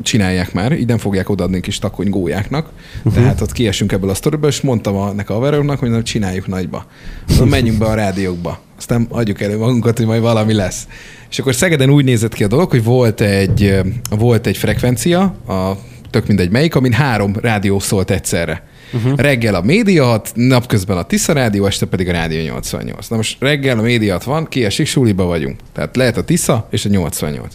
csinálják már, így nem fogják odaadni kis takony gólyáknak. Uh-huh. Tehát ott kiesünk ebből a sztoriból, és mondtam a, nek a haveroknak, hogy na, csináljuk nagyba. Mondom, menjünk be a rádiókba. Aztán adjuk elő magunkat, hogy majd valami lesz. És akkor Szegeden úgy nézett ki a dolog, hogy volt egy, volt egy frekvencia, a, tök mindegy melyik, amin három rádió szólt egyszerre. Uh-huh. Reggel a média 6, napközben a Tisza Rádió, este pedig a Rádió 88. Na most reggel a média 6 van, kiesik, suliba vagyunk. Tehát lehet a Tisza és a 88.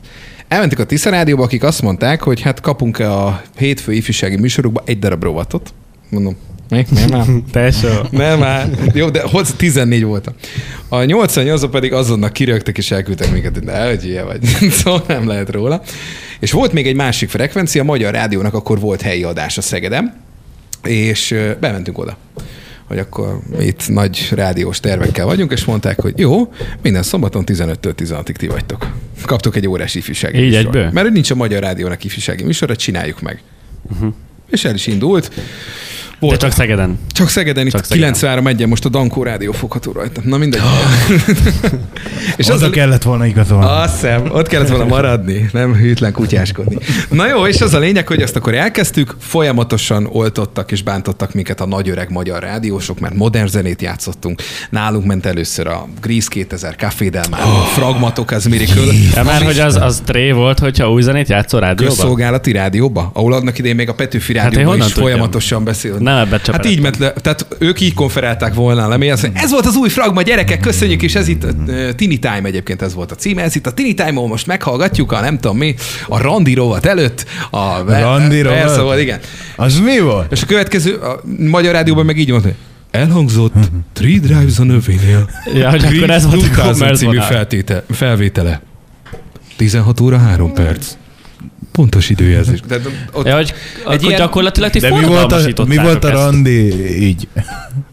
Elmentük a Tisza Rádióba, akik azt mondták, hogy hát kapunk-e a hétfő ifjúsági műsorokba egy darab rovatot. Mondom, mi? Nem már. Tesó. Nem már. Jó, de hozzá 14 voltam. A 88 pedig azonnal kirögtek és elküldtek minket, hogy ne, hogy ilyen vagy. szóval nem lehet róla. És volt még egy másik frekvencia, a Magyar Rádiónak akkor volt helyi adás a Szegedem, és bementünk oda hogy akkor itt nagy rádiós tervekkel vagyunk, és mondták, hogy jó, minden szombaton 15-től 16-ig ti vagytok. Kaptok egy órás ifjúsági Így műsor. egyből? Mert nincs a Magyar Rádiónak ifjúsági műsora, csináljuk meg. Uh-huh. És el is indult. De csak Szegeden. Csak Szegeden, Csak itt Szegeden. 93 egyen most a Dankó rádió fogható rajta. Na mindegy. És az a kellett volna igazolni. Azt hiszem, ott kellett volna maradni, nem hűtlen kutyáskodni. Na jó, és az a lényeg, hogy azt akkor elkezdtük, folyamatosan oltottak és bántottak minket a nagy öreg magyar rádiósok, mert modern zenét játszottunk. Nálunk ment először a Grease 2000, Café Del Mar, Oh. Fragmatok, az Miracle. De már, hogy az, az tré volt, hogyha új zenét játszol rádióban? Közszolgálati rádióba, ahol annak idején még a Petőfi Hát rádióban honnan is folyamatosan beszél. Nem nem Hát így ment le, tehát ők így konferálták volna le, az, ez volt az új fragma, gyerekek, köszönjük, és ez itt a Tini Time egyébként ez volt a címe, ez itt a Tini time most meghallgatjuk a nem tudom mi, a Randi rovat előtt. A Randi rovat? Volt, igen. Az mi volt? És a következő, a magyar rádióban meg így mondta, elhangzott Three Drives a Vinyl. Ja, hogy akkor ez volt a című feltéte, felvétele. 16 óra 3 perc. Pontos időjelzés. Tehát ott Ja, hogy akkor ilyen- gyakorlatilag ti De mi volt, a, mi volt a. Randi így?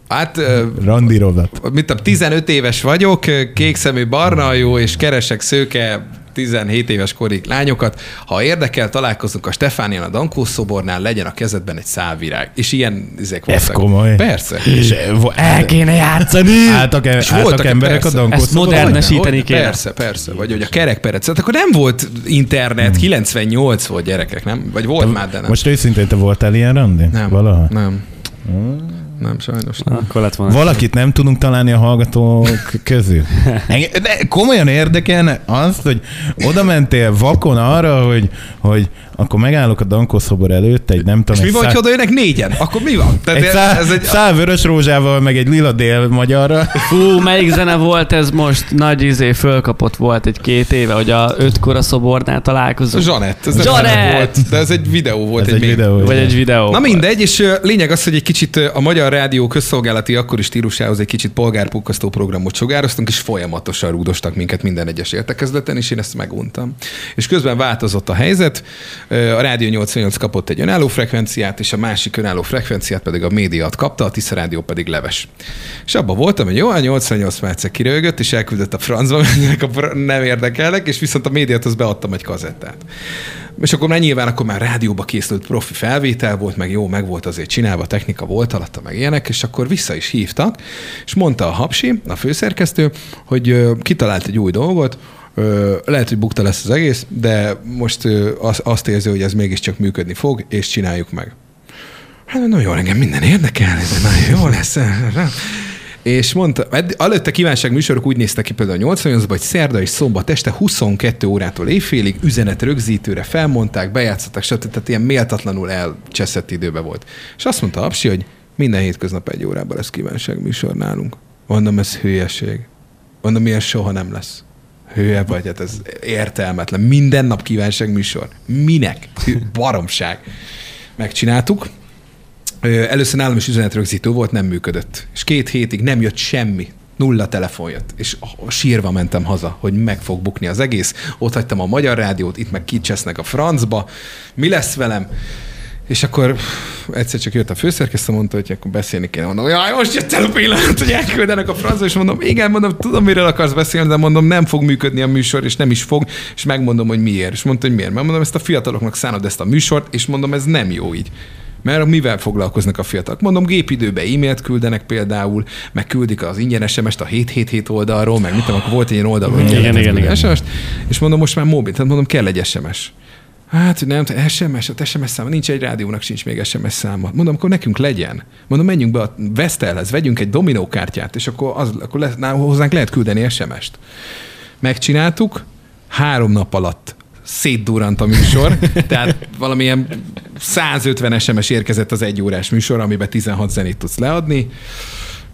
Hát, Randi rovat. mit tudom, 15 éves vagyok, kékszemű barna jó, és keresek szőke 17 éves korig lányokat. Ha érdekel, találkozunk a Stefánián a Dankó szobornál, legyen a kezedben egy szálvirág. És ilyen izék Ez voltak. komoly. Persze. És vo- El kéne játszani! álltak, e- És álltak voltak, emberek persze. a dankó Ezt modernesíteni kéne. Persze, persze. Vagy hogy a kerekperec. Hát akkor nem volt internet, 98 volt gyerekek, nem? Vagy volt már, de nem. Most őszintén te voltál ilyen Randi? nem. Valaha? Nem. Nem, sajnos nem. Akkor lett volna. Valakit nem tudunk találni a hallgatók közül. De komolyan érdekelne az, hogy oda mentél vakon arra, hogy, hogy akkor megállok a Dankó szobor előtt, egy nem És tudom, mi egy van, szá- ha oda jönnek négyen? Akkor mi van? Tehát egy szá, ez egy, szál vörös rózsával, meg egy lila dél magyarra. Fú, melyik zene volt ez most? Nagy izé fölkapott volt egy két éve, hogy a ötkor a szobornál találkozunk. Zsanett. Ez Zsanett! volt, de ez egy videó volt. Ez egy mém. videó. Vagy egy videó. Na mindegy, és lényeg az, hogy egy kicsit a Magyar Rádió közszolgálati akkori stílusához egy kicsit polgárpukkasztó programot sugároztunk, és folyamatosan rúdostak minket minden egyes értekezleten, és én ezt meguntam. És közben változott a helyzet, a Rádió 88 kapott egy önálló frekvenciát, és a másik önálló frekvenciát pedig a médiat kapta, a Tisza Rádió pedig leves. És abban voltam, hogy jó, a 88 már egyszer kirőgött, és elküldött a francba, mert nem érdekelnek, és viszont a médiát az beadtam egy kazettát. És akkor már nyilván akkor már rádióba készült profi felvétel volt, meg jó, meg volt azért csinálva, technika volt alatta, meg ilyenek, és akkor vissza is hívtak, és mondta a Hapsi, a főszerkesztő, hogy kitalált egy új dolgot, lehet, hogy bukta lesz az egész, de most azt érzi, hogy ez mégiscsak működni fog, és csináljuk meg. Hát nagyon jó, engem minden érdekel, ez nagyon jó lesz. És mondta, előtte kívánság műsorok úgy néztek ki például a 88 hogy szerda és szombat este 22 órától éjfélig üzenet rögzítőre felmondták, bejátszották, stb. Tehát ilyen méltatlanul elcseszett időbe volt. És azt mondta Apsi, hogy minden hétköznap egy órában lesz kívánság műsor nálunk. Mondom, ez hülyeség. Mondom, ilyen soha nem lesz. Hülye vagy, hát ez értelmetlen. Minden nap kívánság műsor. Minek? Baromság. Megcsináltuk. Először nálam is üzenetrögzítő volt, nem működött. És két hétig nem jött semmi. Nulla telefon jött. És sírva mentem haza, hogy meg fog bukni az egész. Ott hagytam a magyar rádiót, itt meg kicsesznek a francba. Mi lesz velem? És akkor egyszer csak jött a főszerkesztő, mondta, hogy akkor beszélni kéne. Mondom, jaj, most jött el a pillanat, hogy elküldenek a francba, és mondom, igen, mondom, tudom, miről akarsz beszélni, de mondom, nem fog működni a műsor, és nem is fog, és megmondom, hogy miért. És mondta, hogy miért. Mert mondom, ezt a fiataloknak szánod ezt a műsort, és mondom, ez nem jó így. Mert mivel foglalkoznak a fiatalok? Mondom, gépidőbe e-mailt küldenek például, meg küldik az ingyen SMS-t a 777 oldalról, meg mit tudom, akkor volt egy ilyen oldal, hogy Igen, igen, igen. SMS-t, és mondom, most már mobil, tehát mondom, kell egy SMS. Hát nem, SMS, ott SMS száma, nincs egy rádiónak, sincs még SMS száma. Mondom, akkor nekünk legyen. Mondom, menjünk be a Vestelhez, vegyünk egy dominókártyát, és akkor, az, akkor lesz, hozzánk lehet küldeni SMS-t. Megcsináltuk, három nap alatt szétdurrant a műsor, tehát valamilyen 150 SMS érkezett az egy órás műsor, amiben 16 zenét tudsz leadni.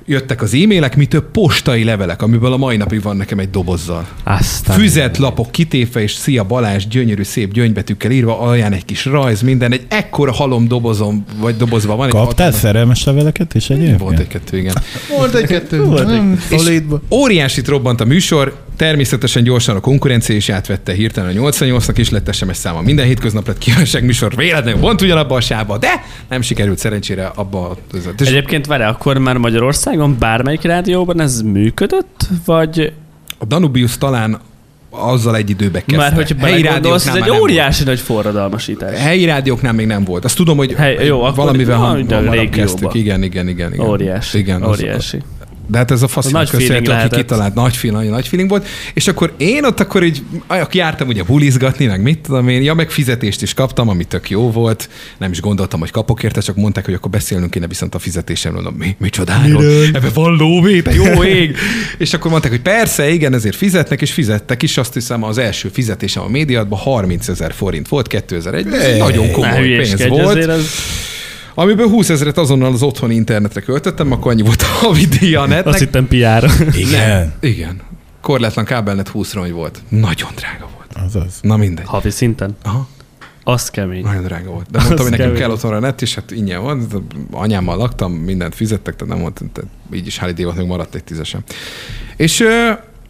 Jöttek az e-mailek, mi több postai levelek, amiből a mai napig van nekem egy dobozzal. Aztán. Füzetlapok kitépve, és szia Balázs, gyönyörű szép gyöngybetűkkel írva, alján egy kis rajz, minden, egy ekkora halom dobozom, vagy dobozva van. Kaptál szerelmes leveleket is egyébként? Volt egy-kettő, igen. Volt egy-kettő. Volt Nem, És óriásit robbant a műsor, természetesen gyorsan a konkurencia is átvette hirtelen a 88-nak is lett SMS száma. Minden hétköznap lett kívánság műsor, véletlenül pont ugyanabba a sávba, de nem sikerült szerencsére abba. a- És Egyébként várj, akkor már Magyarországon bármelyik rádióban ez működött? Vagy a Danubius talán azzal egy időbe kezdte. már, hogyha Helyi belegondolsz, ez rádióknál egy óriási nagy forradalmasítás. Helyi rádióknál még nem volt. Azt tudom, hogy Hely- jó, akkor valamivel itt- ham- ah, de a hamarabb régióba. kezdtük. Igen, igen, igen. igen. Óriási. Igen, az- óriási. De hát ez a feeling köszönhető, aki kitalált. Nagy feeling, nagyon nagy feeling volt. És akkor én ott akkor így, aki jártam ugye bulizgatni, meg mit tudom én, ja, meg fizetést is kaptam, ami tök jó volt. Nem is gondoltam, hogy kapok érte, csak mondták, hogy akkor beszélnünk kéne viszont a fizetésemről. Mondom, mi, micsodáról? Ebbe van lóvé, de jó ég. és akkor mondták, hogy persze, igen, ezért fizetnek, és fizettek is. Azt hiszem, az első fizetésem a médiatban 30 ezer forint volt 2001 Ez egy nagyon komoly pénz volt. azért ez... amiből 20 ezeret azonnal az otthoni internetre költöttem, akkor annyi volt a havi díja a Azt netnek. hittem PR. Igen. Igen. Korlátlan kábelnet 20 rongy volt. Nagyon drága volt. Azaz. Na mindegy. Havi szinten. Aha. Az kemény. Nagyon drága volt. De mondtam, hogy nekem kell otthonra a net, és hát ingyen van. Anyámmal laktam, mindent fizettek, tehát nem volt, tehát így is háli volt, még maradt egy tízesem. És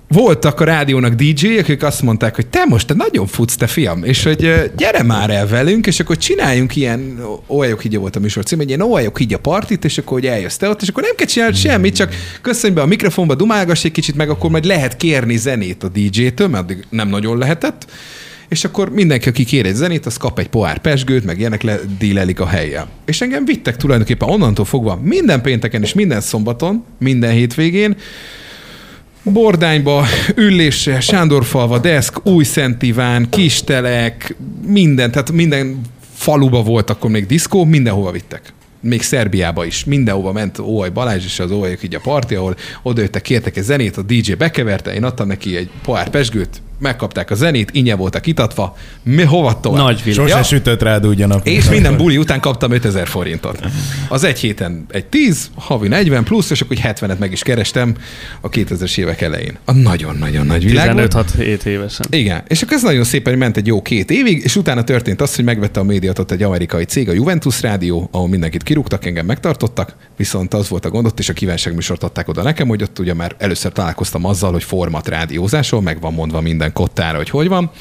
voltak a rádiónak DJ-ek, akik azt mondták, hogy te most te nagyon futsz, te fiam, és hogy gyere már el velünk, és akkor csináljunk ilyen, óhajok így volt a műsor cím, egy ilyen óhajok így a partit, és akkor hogy eljössz te ott, és akkor nem kell csinálni semmit, csak köszönj be a mikrofonba, dumálgass egy kicsit, meg akkor majd lehet kérni zenét a DJ-től, mert addig nem nagyon lehetett, és akkor mindenki, aki kér egy zenét, az kap egy pohár pesgőt, meg ilyenek le dílelik a helyjel. És engem vittek tulajdonképpen onnantól fogva minden pénteken és minden szombaton, minden hétvégén, Bordányba, Üllésre, Sándorfalva, Deszk, Új Szent Iván, Kistelek, minden, tehát minden faluba volt akkor még diszkó, mindenhova vittek. Még Szerbiába is. Mindenhova ment Óaj Balázs és az Óajok így a parti, ahol odajöttek, kértek egy zenét, a DJ bekeverte, én adtam neki egy pohár pesgőt, megkapták a zenét, ingyen voltak itatva, mi hova tovább? Nagy világ. Sose Ja. sütött rád úgy a nap. És minden buli után kaptam 5000 forintot. Az egy héten egy 10, havi 40 plusz, és akkor egy 70-et meg is kerestem a 2000-es évek elején. A nagyon-nagyon nagy világ volt. 15-6 évesen. Igen, és akkor ez nagyon szépen ment egy jó két évig, és utána történt az, hogy megvette a médiatot egy amerikai cég, a Juventus Rádió, ahol mindenkit kirúgtak, engem megtartottak, viszont az volt a gond, ott és a kívánságműsort adták oda nekem, hogy ott ugye már először találkoztam azzal, hogy format rádiózásról, meg van mondva minden kottára, hogy hogy van,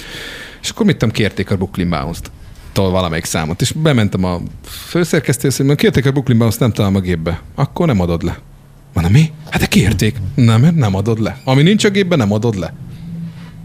és akkor mit tudom, kérték a Brooklyn Bounce-t valamelyik számot, és bementem a főszerkesztőhöz, hogy kérték a Brooklyn Bounce-t, nem találom a gépbe. Akkor nem adod le. Mondom, mi? Hát de kérték. Nem, nem adod le. Ami nincs a gépben, nem adod le.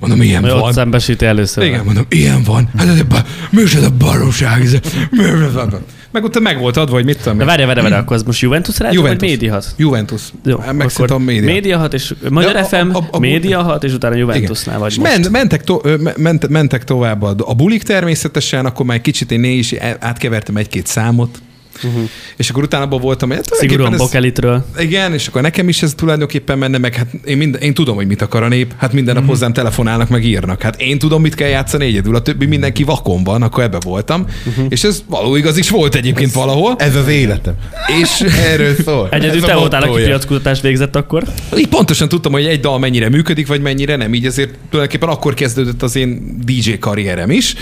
Mondom, ilyen Vagy van. ott szembesíti először. Igen, mondom, ilyen van. Hát ez a, ba- mi is ez a baromság? Ez a- mi ez a- Meg ott meg volt adva, hogy mit tudom De én. várj, várj, várj, akkor az most Juventus rádió, vagy Juventus. Médiahat? Juventus. Jó, Hát meg szerintem média. Média 6, és Magyar De FM, a- a- a- Média 6, és utána Juventusnál vagy most. ment, mentek, to, ment, mentek tovább a, a bulik természetesen, akkor már egy kicsit én né is átkevertem egy-két számot, uh-huh. és akkor utána abban voltam, hogy hát Szigorúan ez- Bokelitről. igen, és akkor nekem is ez tulajdonképpen menne, meg hát én, mind, én tudom, hogy mit akar a nép, hát minden nap hozzám telefonálnak, meg írnak. Hát én tudom, mit kell játszani egyedül, a többi mindenki vakon van, akkor ebbe voltam. Mhm. És ez való igaz is volt egyébként valahol. Ez az életem. És Erről szól. Egyedül Ez te voltál, aki piackutatást végzett akkor. így pontosan tudtam, hogy egy dal mennyire működik, vagy mennyire nem. Így ezért tulajdonképpen akkor kezdődött az én DJ karrierem is.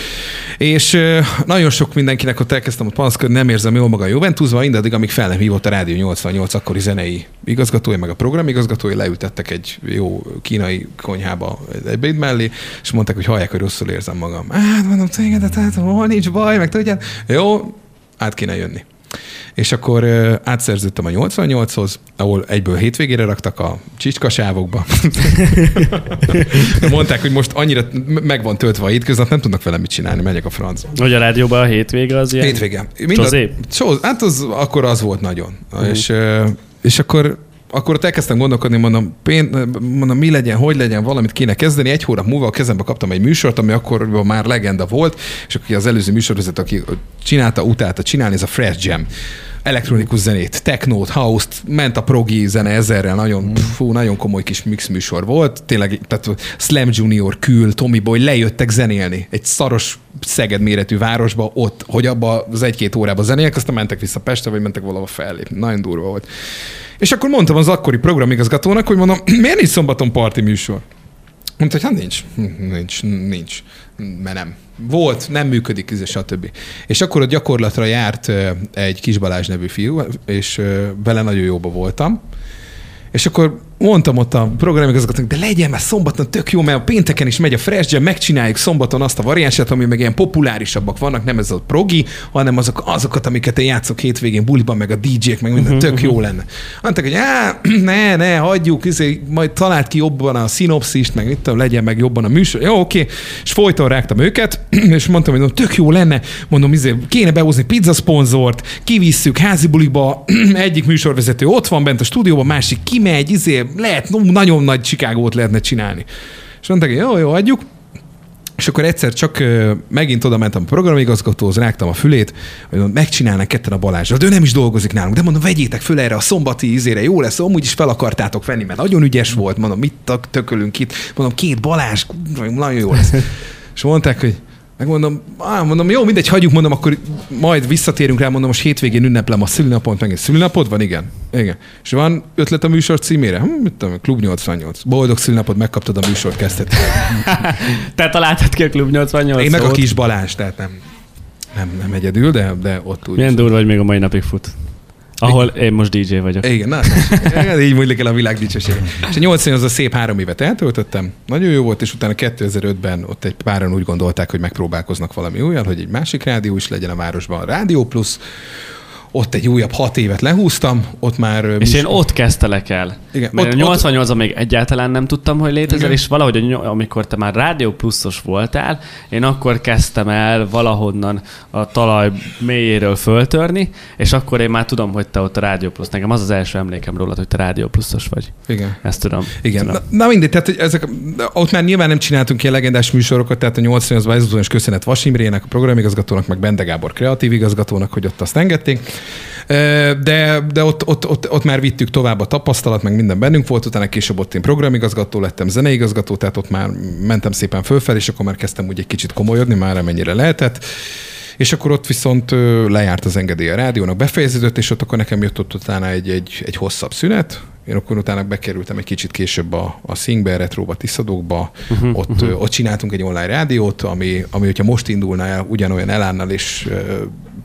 És nagyon sok mindenkinek ott elkezdtem ott panaszkodni, nem érzem jól magam Juventusban, mindaddig, amíg fel nem hívott a Rádió 88 akkori zenei igazgatója, meg a programigazgatója, leültettek egy jó kínai konyhába egy ebéd mellé, és mondták, hogy hallják, hogy rosszul érzem magam. Hát mondom, téged, hát hol nincs baj, meg tudjál. Jó, át kéne jönni. És akkor átszerződtem a 88-hoz, ahol egyből hétvégére raktak a csicskasávokba. Mondták, hogy most annyira meg van töltve a hétköznap, nem tudnak velem mit csinálni, megyek a franc. Hogy a rádióban a hétvége az ilyen. Hétvége. Csozé? Csóz, hát az, akkor az volt nagyon. Uh-huh. És, és akkor akkor ott elkezdtem gondolkodni, mondom, pén, mondom, mi legyen, hogy legyen, valamit kéne kezdeni. Egy hónap múlva a kezembe kaptam egy műsort, ami akkor már legenda volt, és akkor az előző műsorvezető, aki csinálta, utálta csinálni, ez a Fresh Jam elektronikus zenét, technót, house-t, ment a progi zene ezerrel, nagyon, fú, nagyon komoly kis mix műsor volt, tényleg, tehát Slam Junior, Kül, Tommy Boy lejöttek zenélni egy szaros Szeged méretű városba, ott, hogy abba az egy-két órában zenélek, aztán mentek vissza Pestre, vagy mentek valahova fellépni. Nagyon durva volt. És akkor mondtam az akkori programigazgatónak, hogy mondom, miért nincs szombaton parti műsor? Mondta, hogy hát nincs, nincs, nincs, mert nem. Volt, nem működik, ez, stb. És akkor a gyakorlatra járt egy Kis Balázs nevű fiú, és vele nagyon jóba voltam. És akkor mondtam ott a programigazgatónak, de legyen már szombaton tök jó, mert a pénteken is megy a Fresh Jam, megcsináljuk szombaton azt a variánsát, ami meg ilyen populárisabbak vannak, nem ez a progi, hanem azok, azokat, amiket én játszok hétvégén buliban, meg a DJ-k, meg minden tök jó lenne. Mondták, hogy á, ne, ne, hagyjuk, izé, majd talált ki jobban a szinopszist, meg mit tudom, legyen meg jobban a műsor. Jó, oké. És folyton rágtam őket, és mondtam, hogy tök jó lenne, mondom, izé, kéne behozni pizza szponzort, kivisszük házi buliba, egyik műsorvezető ott van bent a stúdióban, másik kimegy, izé, lehet, no, nagyon nagy Chicagót lehetne csinálni. És mondták, hogy jó, jó, adjuk. És akkor egyszer csak megint oda mentem a programigazgatóhoz, rágtam a fülét, hogy megcsinálnak ketten a Balázsra, de ő nem is dolgozik nálunk, de mondom, vegyétek föl erre a szombati ízére, jó lesz, amúgy is fel akartátok venni, mert nagyon ügyes volt, mondom, mit tökölünk itt, mondom, két Balázs, nagyon jó lesz. És mondták, hogy Megmondom, á, mondom, jó, mindegy, hagyjuk, mondom, akkor majd visszatérünk rá, mondom, most hétvégén ünneplem a szülinapot, meg egy szülinapod van, igen. Igen. És van ötlet a műsor címére? Hm, mit tudom, Klub 88. Boldog szülinapot, megkaptad a műsort, kezdted. Te találtad ki a Klub 88 Én meg a kis Balázs, tehát nem, nem, nem egyedül, de, de ott úgy. Milyen durva, hogy még a mai napig fut. Ahol én most DJ vagyok. Igen, na, ez így múlik el a világ dicsősége. És a 88 az a szép három évet eltöltöttem, nagyon jó volt, és utána 2005-ben ott egy páran úgy gondolták, hogy megpróbálkoznak valami olyan, hogy egy másik rádió is legyen a városban, Rádió Plus. Ott egy újabb hat évet lehúztam, ott már... És mis- én ott kezdtelek el. Igen, Mert ott- a 88 még egyáltalán nem tudtam, hogy létezel, Igen. és valahogy, amikor te már rádió pluszos voltál, én akkor kezdtem el valahonnan a talaj mélyéről föltörni, és akkor én már tudom, hogy te ott a rádió plusz. Nekem az az első emlékem rólad, hogy te rádió pluszos vagy. Igen. Ezt tudom. Igen, Tudom. na, na mindegy, tehát ezek, ott már nyilván nem csináltunk ilyen legendás műsorokat, tehát a 88-ban ezúton is köszönet Vas Imrének, a programigazgatónak, meg Bende Gábor kreatív igazgatónak, hogy ott azt engedték. De, de ott, ott, ott, ott, már vittük tovább a tapasztalat, meg minden bennünk volt, utána később ott én programigazgató lettem, zeneigazgató, tehát ott már mentem szépen fölfelé, és akkor már kezdtem úgy egy kicsit komolyodni, már amennyire lehetett. És akkor ott viszont lejárt az engedély a rádiónak, befejeződött, és ott akkor nekem jött ott utána egy, egy, egy hosszabb szünet. Én akkor utána bekerültem egy kicsit később a, a Szingbe, Retroba, Tiszadókba. Uh-huh, ott, uh-huh. ott csináltunk egy online rádiót, ami, ami hogyha most indulna el ugyanolyan elánnal és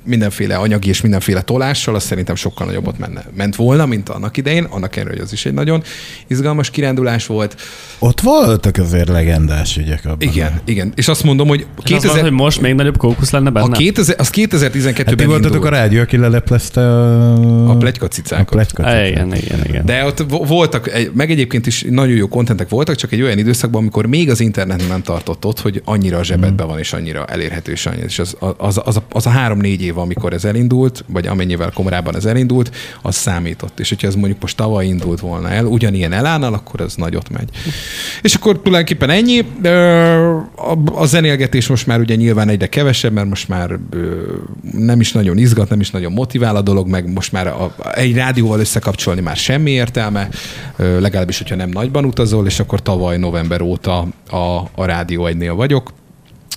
mindenféle anyagi és mindenféle tolással, az szerintem sokkal nagyobbat menne, ment volna, mint annak idején. Annak ellenére, hogy az is egy nagyon izgalmas kirándulás volt. Ott voltak azért legendás ügyek abban. Igen, igen. És azt mondom, hogy És az van, hogy most még nagyobb kókusz lenne a benne? 2000, az 2012-ben Hát ti voltatok a rádió, aki leleplezte a... A plegykacicákat. A pletykacicákat. Á, igen, igen, igen. De ott vo- voltak, meg egyébként is nagyon jó kontentek voltak, csak egy olyan időszakban, amikor még az internet nem tartott ott, hogy annyira a zsebedben van, és annyira elérhető, és annyira. És az, az, az, a, az a három-négy év, amikor ez elindult, vagy amennyivel korábban ez elindult, az számított. És hogyha ez mondjuk most tavaly indult volna el, ugyanilyen elánnal, akkor az nagyot megy. És akkor tulajdonképpen ennyi. A, zenélgetés most már ugye nyilván egyre kevesebb, mert most már nem is nagyon izgat, nem is nagyon motivál a dolog, meg most már egy rádióval összekapcsolni már semmi értelme, legalábbis, hogyha nem nagyban utazol, és akkor tavaly november óta a, a Rádió egynél vagyok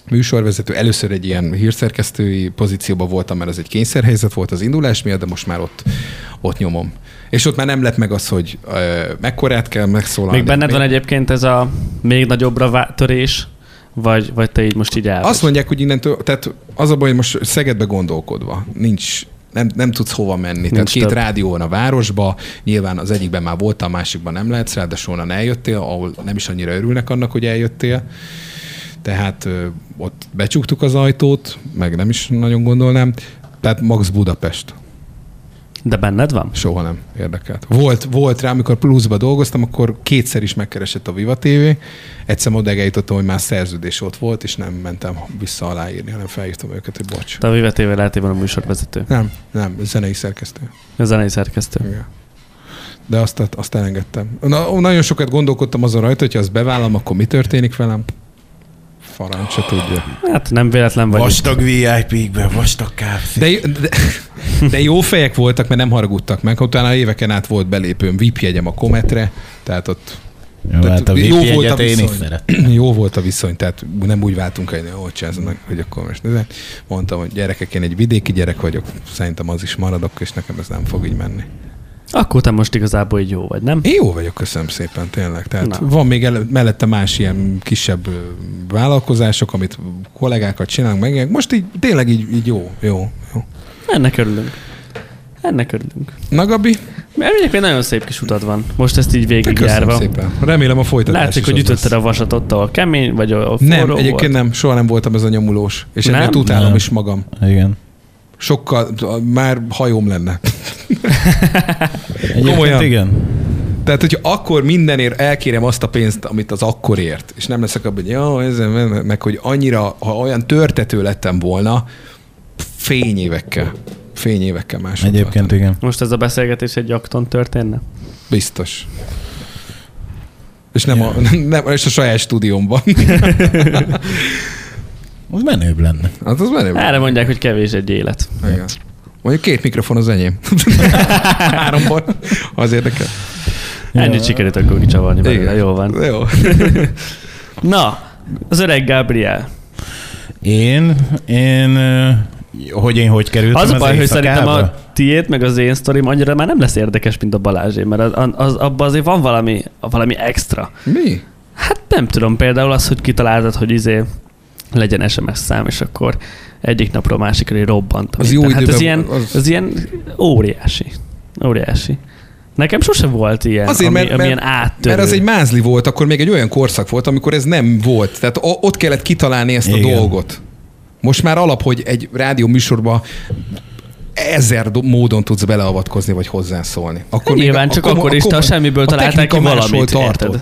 műsorvezető. Először egy ilyen hírszerkesztői pozícióban voltam, mert ez egy kényszerhelyzet volt az indulás miatt, de most már ott, ott nyomom. És ott már nem lett meg az, hogy ö, mekkorát kell megszólalni. Még benned van egyébként ez a még nagyobbra vá- törés, vagy, vagy te így most így el Azt mondják, hogy innentől, tehát az a baj, hogy most Szegedbe gondolkodva, nincs, nem, nem tudsz hova menni. Nincs tehát két több. rádió van a városba, nyilván az egyikben már voltam, a másikban nem lehetsz, ráadásul onnan eljöttél, ahol nem is annyira örülnek annak, hogy eljöttél. Tehát ott becsuktuk az ajtót, meg nem is nagyon gondolnám. Tehát Max Budapest. De benned van? Soha nem érdekelt. Volt, volt rá, amikor pluszba dolgoztam, akkor kétszer is megkeresett a Viva TV. Egyszer odáig eljutottam, hogy már szerződés ott volt, és nem mentem vissza aláírni, hanem felhívtam őket, hogy bocs. Te a Viva TV lehetél volna a műsorvezető. Nem, nem, zenei szerkesztő. A zenei szerkesztő. Igen. De azt, azt elengedtem. Na, nagyon sokat gondolkodtam azon rajta, hogy ha azt bevállalom, akkor mi történik velem? Farancs se tudja. Hát nem véletlen vagy. Vastag VIP-kbe, vastag kávé. De, de, de jó fejek voltak, mert nem haragudtak meg. Utána éveken át volt belépőm, VIP jegyem a Kometre, tehát ott Jó, Tehát hát a jó volt a viszony. jó volt a viszony, tehát nem úgy váltunk el, hogy csinálzanak, hogy akkor most nézze. Mondtam, hogy gyerekek, én egy vidéki gyerek vagyok, szerintem az is maradok, és nekem ez nem fog így menni. Akkor te most igazából így jó vagy, nem? Én jó vagyok, köszönöm szépen, tényleg. Tehát Na. Van még el, mellette más ilyen kisebb vállalkozások, amit kollégákat csinálunk meg. Most így tényleg így, így jó, jó, jó. Ennek örülünk. Ennek örülünk. Na Gabi, Mert egyébként nagyon szép kis utad van. Most ezt így köszönöm végigjárva. szépen. Remélem a folytatás Látszik, hogy ütötted lesz. a vasat ott, ahol kemény, vagy Nem, forró egyébként volt. nem, soha nem voltam ez a nyomulós. És Nem? utálom Nem. is magam. Igen. Sokkal, már hajóm lenne. Egyébként Komolyan. igen. Tehát, hogyha akkor mindenért elkérem azt a pénzt, amit az akkor ért, és nem leszek abban, hogy jó, ez, meg hogy annyira, ha olyan törtető lettem volna, fényévekkel, fényévekkel más. Egyébként igen. Most ez a beszélgetés egy akton történne? Biztos. És nem, a, nem, és a saját stúdiómban. Az menőbb lenne. Hát az menő. Erre mondják, hogy kevés egy élet. Igen. Mondjuk két mikrofon az enyém. Háromból. Az érdekel. Ennyit sikerült akkor kicsavarni belőle, jó van. Jó. Na, az öreg Gabriel. Én, én, hogy én hogy kerültem Az a baj, hogy szerintem a tiét, meg az én sztorim annyira már nem lesz érdekes, mint a Balázsé, mert az, az, abban azért van valami, valami extra. Mi? Hát nem tudom, például az, hogy kitaláltad, hogy izé legyen SMS szám, és akkor egyik napról másikra így robbant. Az jó hát ez ilyen, az- az... ilyen óriási. Óriási. Nekem sose volt ilyen, Azért, ami, mert, ami ilyen áttörő. mert az egy mázli volt, akkor még egy olyan korszak volt, amikor ez nem volt. Tehát ott kellett kitalálni ezt a Igen. dolgot. Most már alap, hogy egy rádió műsorba ezer do- módon tudsz beleavatkozni, vagy hozzászólni. Akkor Hát nyilván csak akkor is, te a semmiből találták ki valamit, érted?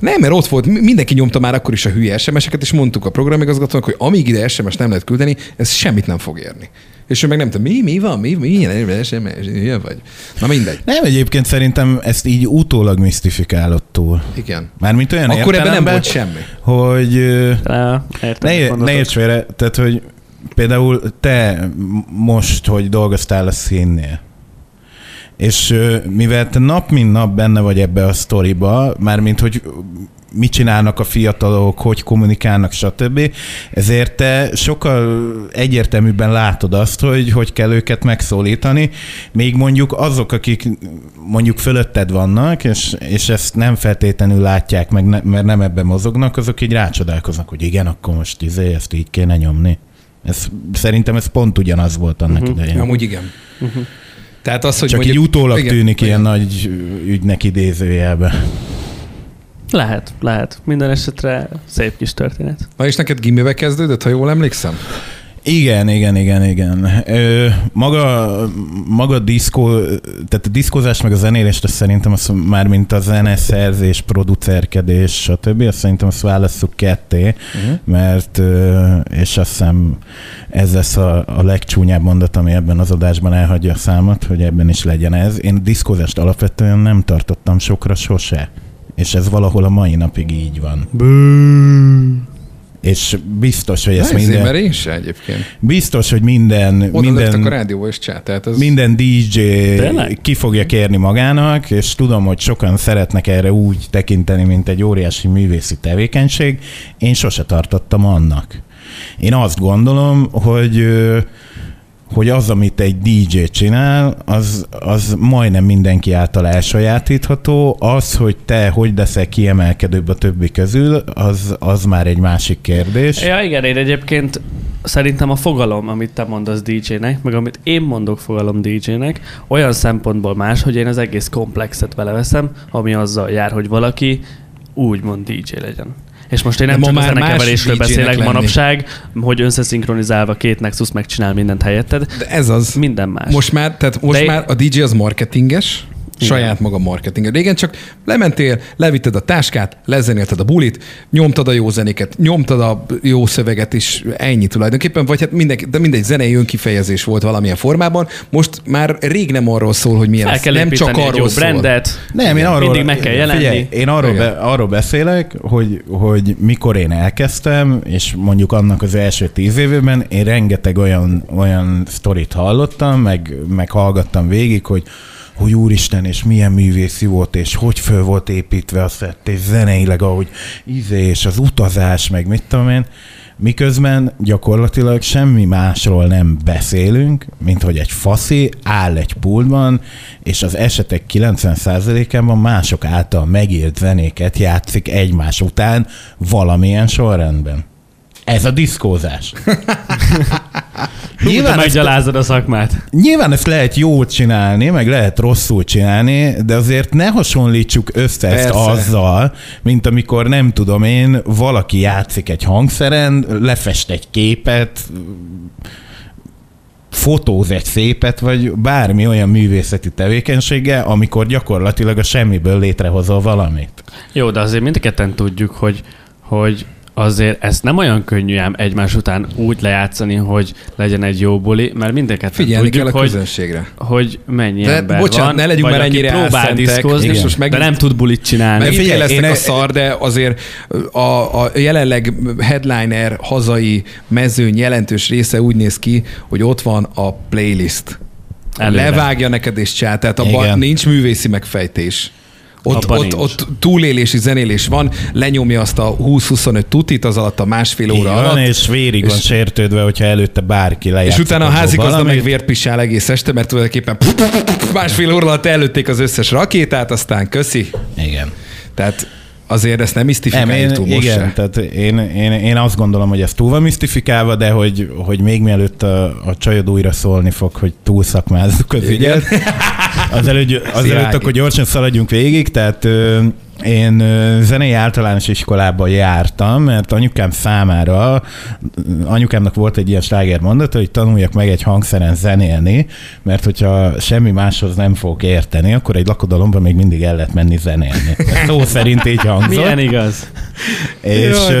Nem, mert ott volt, mi- mindenki nyomta már akkor is a hülye SMS-eket, és mondtuk a programigazgatónak, hogy amíg ide SMS nem lehet küldeni, ez semmit nem fog érni. És ő meg nem tudom, mi, mi van, mi, mi, ilyen SMS, ilyen vagy. Na mindegy. Nem, egyébként szerintem ezt így utólag misztifikálod túl. Igen. Mármint olyan Akkor ebben nem volt semmi. Hogy Á, értem, ne, ne érts félre, tehát hogy például te most, hogy dolgoztál a színnél, és mivel te nap mint nap benne vagy ebbe a sztoriba, mármint hogy mit csinálnak a fiatalok, hogy kommunikálnak, stb. Ezért te sokkal egyértelműbben látod azt, hogy hogy kell őket megszólítani, még mondjuk azok, akik mondjuk fölötted vannak, és, és ezt nem feltétlenül látják meg, ne, mert nem ebben mozognak, azok így rácsodálkoznak, hogy igen, akkor most izé, ezt így kéne nyomni. Ez, szerintem ez pont ugyanaz volt annak uh-huh. idején. Amúgy igen. Tehát az, hogy Csak mondjuk, így utólag igen, tűnik igen. ilyen nagy ügynek idézőjelbe. Lehet, lehet. Minden esetre szép kis történet. Na és neked gimibe kezdődött, ha jól emlékszem? Igen, igen, igen, igen. Ö, maga, maga diszkó, tehát a diszkózás meg a zenélést, azt szerintem az már mint a zeneszerzés, producerkedés, stb. Azt szerintem azt válasszuk ketté, uh-huh. mert, ö, és azt hiszem ez lesz a, a legcsúnyább mondat, ami ebben az adásban elhagyja a számot, hogy ebben is legyen ez. Én diszkózást alapvetően nem tartottam sokra sose. És ez valahol a mai napig így van. És biztos, hogy ezt Ez minden... mert én se egyébként. Biztos, hogy minden, Oda minden, a rádióba és csát, tehát ez... minden DJ Tényleg? ki fogja kérni magának, és tudom, hogy sokan szeretnek erre úgy tekinteni, mint egy óriási művészi tevékenység. Én sose tartottam annak. Én azt gondolom, hogy ö, hogy az, amit egy DJ csinál, az, az majdnem mindenki által elsajátítható. Az, hogy te hogy leszel kiemelkedőbb a többi közül, az, az már egy másik kérdés. Ja, igen, én egyébként szerintem a fogalom, amit te mondasz DJ-nek, meg amit én mondok fogalom DJ-nek, olyan szempontból más, hogy én az egész komplexet beleveszem, ami azzal jár, hogy valaki úgymond DJ legyen. És most én nem De csak ma a már más zenekeverésről beszélek lenni. manapság, hogy összeszinkronizálva két Nexus megcsinál mindent helyetted. De ez az. Minden más. Most már, tehát most De- már a DJ az marketinges, saját maga marketing. Régen csak lementél, levitted a táskát, lezenélted a bulit, nyomtad a jó zenéket, nyomtad a jó szöveget is, ennyi tulajdonképpen, vagy hát mindenki, de mindegy zenei önkifejezés volt valamilyen formában. Most már rég nem arról szól, hogy milyen, Fel kell nem csak építeni egy arról jó szól. brandet. Nem, én arról, Mindig meg kell jelenni. Figyelj, én arról, be, arról beszélek, hogy, hogy mikor én elkezdtem, és mondjuk annak az első tíz évében én rengeteg olyan, olyan sztorit hallottam, meg, meg hallgattam végig, hogy hogy úristen, és milyen művészi volt, és hogy föl volt építve a szett, és zeneileg, ahogy izé, és az utazás, meg mit tudom én, miközben gyakorlatilag semmi másról nem beszélünk, mint hogy egy faszi áll egy pultban, és az esetek 90%-ában mások által megírt zenéket játszik egymás után valamilyen sorrendben. Ez a diszkózás. Nyilván meggyalázod a szakmát. nyilván ezt lehet jól csinálni, meg lehet rosszul csinálni, de azért ne hasonlítsuk össze ezt Persze. azzal, mint amikor nem tudom én, valaki játszik egy hangszeren, lefest egy képet, fotóz egy szépet, vagy bármi olyan művészeti tevékenysége, amikor gyakorlatilag a semmiből létrehozol valamit. Jó, de azért mind a ketten tudjuk, hogy, hogy azért ezt nem olyan könnyű ám egymás után úgy lejátszani, hogy legyen egy jó buli, mert mind a ketten Figyelni kell tudjuk, a hogy, közönségre. hogy mennyi De ember bocsánat, van, ne legyünk vagy már ennyire próbál diszkózni, és most megint- de nem tud bulit csinálni. Megint figyelj, lesznek én- a szar, de azért a, a jelenleg headliner hazai mezőny jelentős része úgy néz ki, hogy ott van a playlist. Előre. Levágja neked és csát, tehát abban nincs művészi megfejtés. Ott, ott, nincs. ott túlélési zenélés van, lenyomja azt a 20-25 tutit, az alatt a másfél Így óra van, alatt. és vérig van és- sértődve, hogyha előtte bárki lejátszik. És utána a házigazda meg vért pisál egész este, mert tulajdonképpen másfél óra alatt előtték az összes rakétát, aztán köszi. Igen. Tehát azért ezt nem misztifikáljuk túl most igen, se. tehát én, én, én, azt gondolom, hogy ez túl van misztifikálva, de hogy, hogy még mielőtt a, a csajod újra szólni fog, hogy túl szakmázzuk az ügyet, azelőtt, azelőtt akkor gyorsan szaladjunk végig, tehát ö, én zenei általános iskolába jártam, mert anyukám számára, anyukámnak volt egy ilyen sláger mondata, hogy tanuljak meg egy hangszeren zenélni, mert hogyha semmi máshoz nem fogok érteni, akkor egy lakodalomban még mindig el lehet menni zenélni. Szó szerint így hangzott. Milyen igaz? És jó.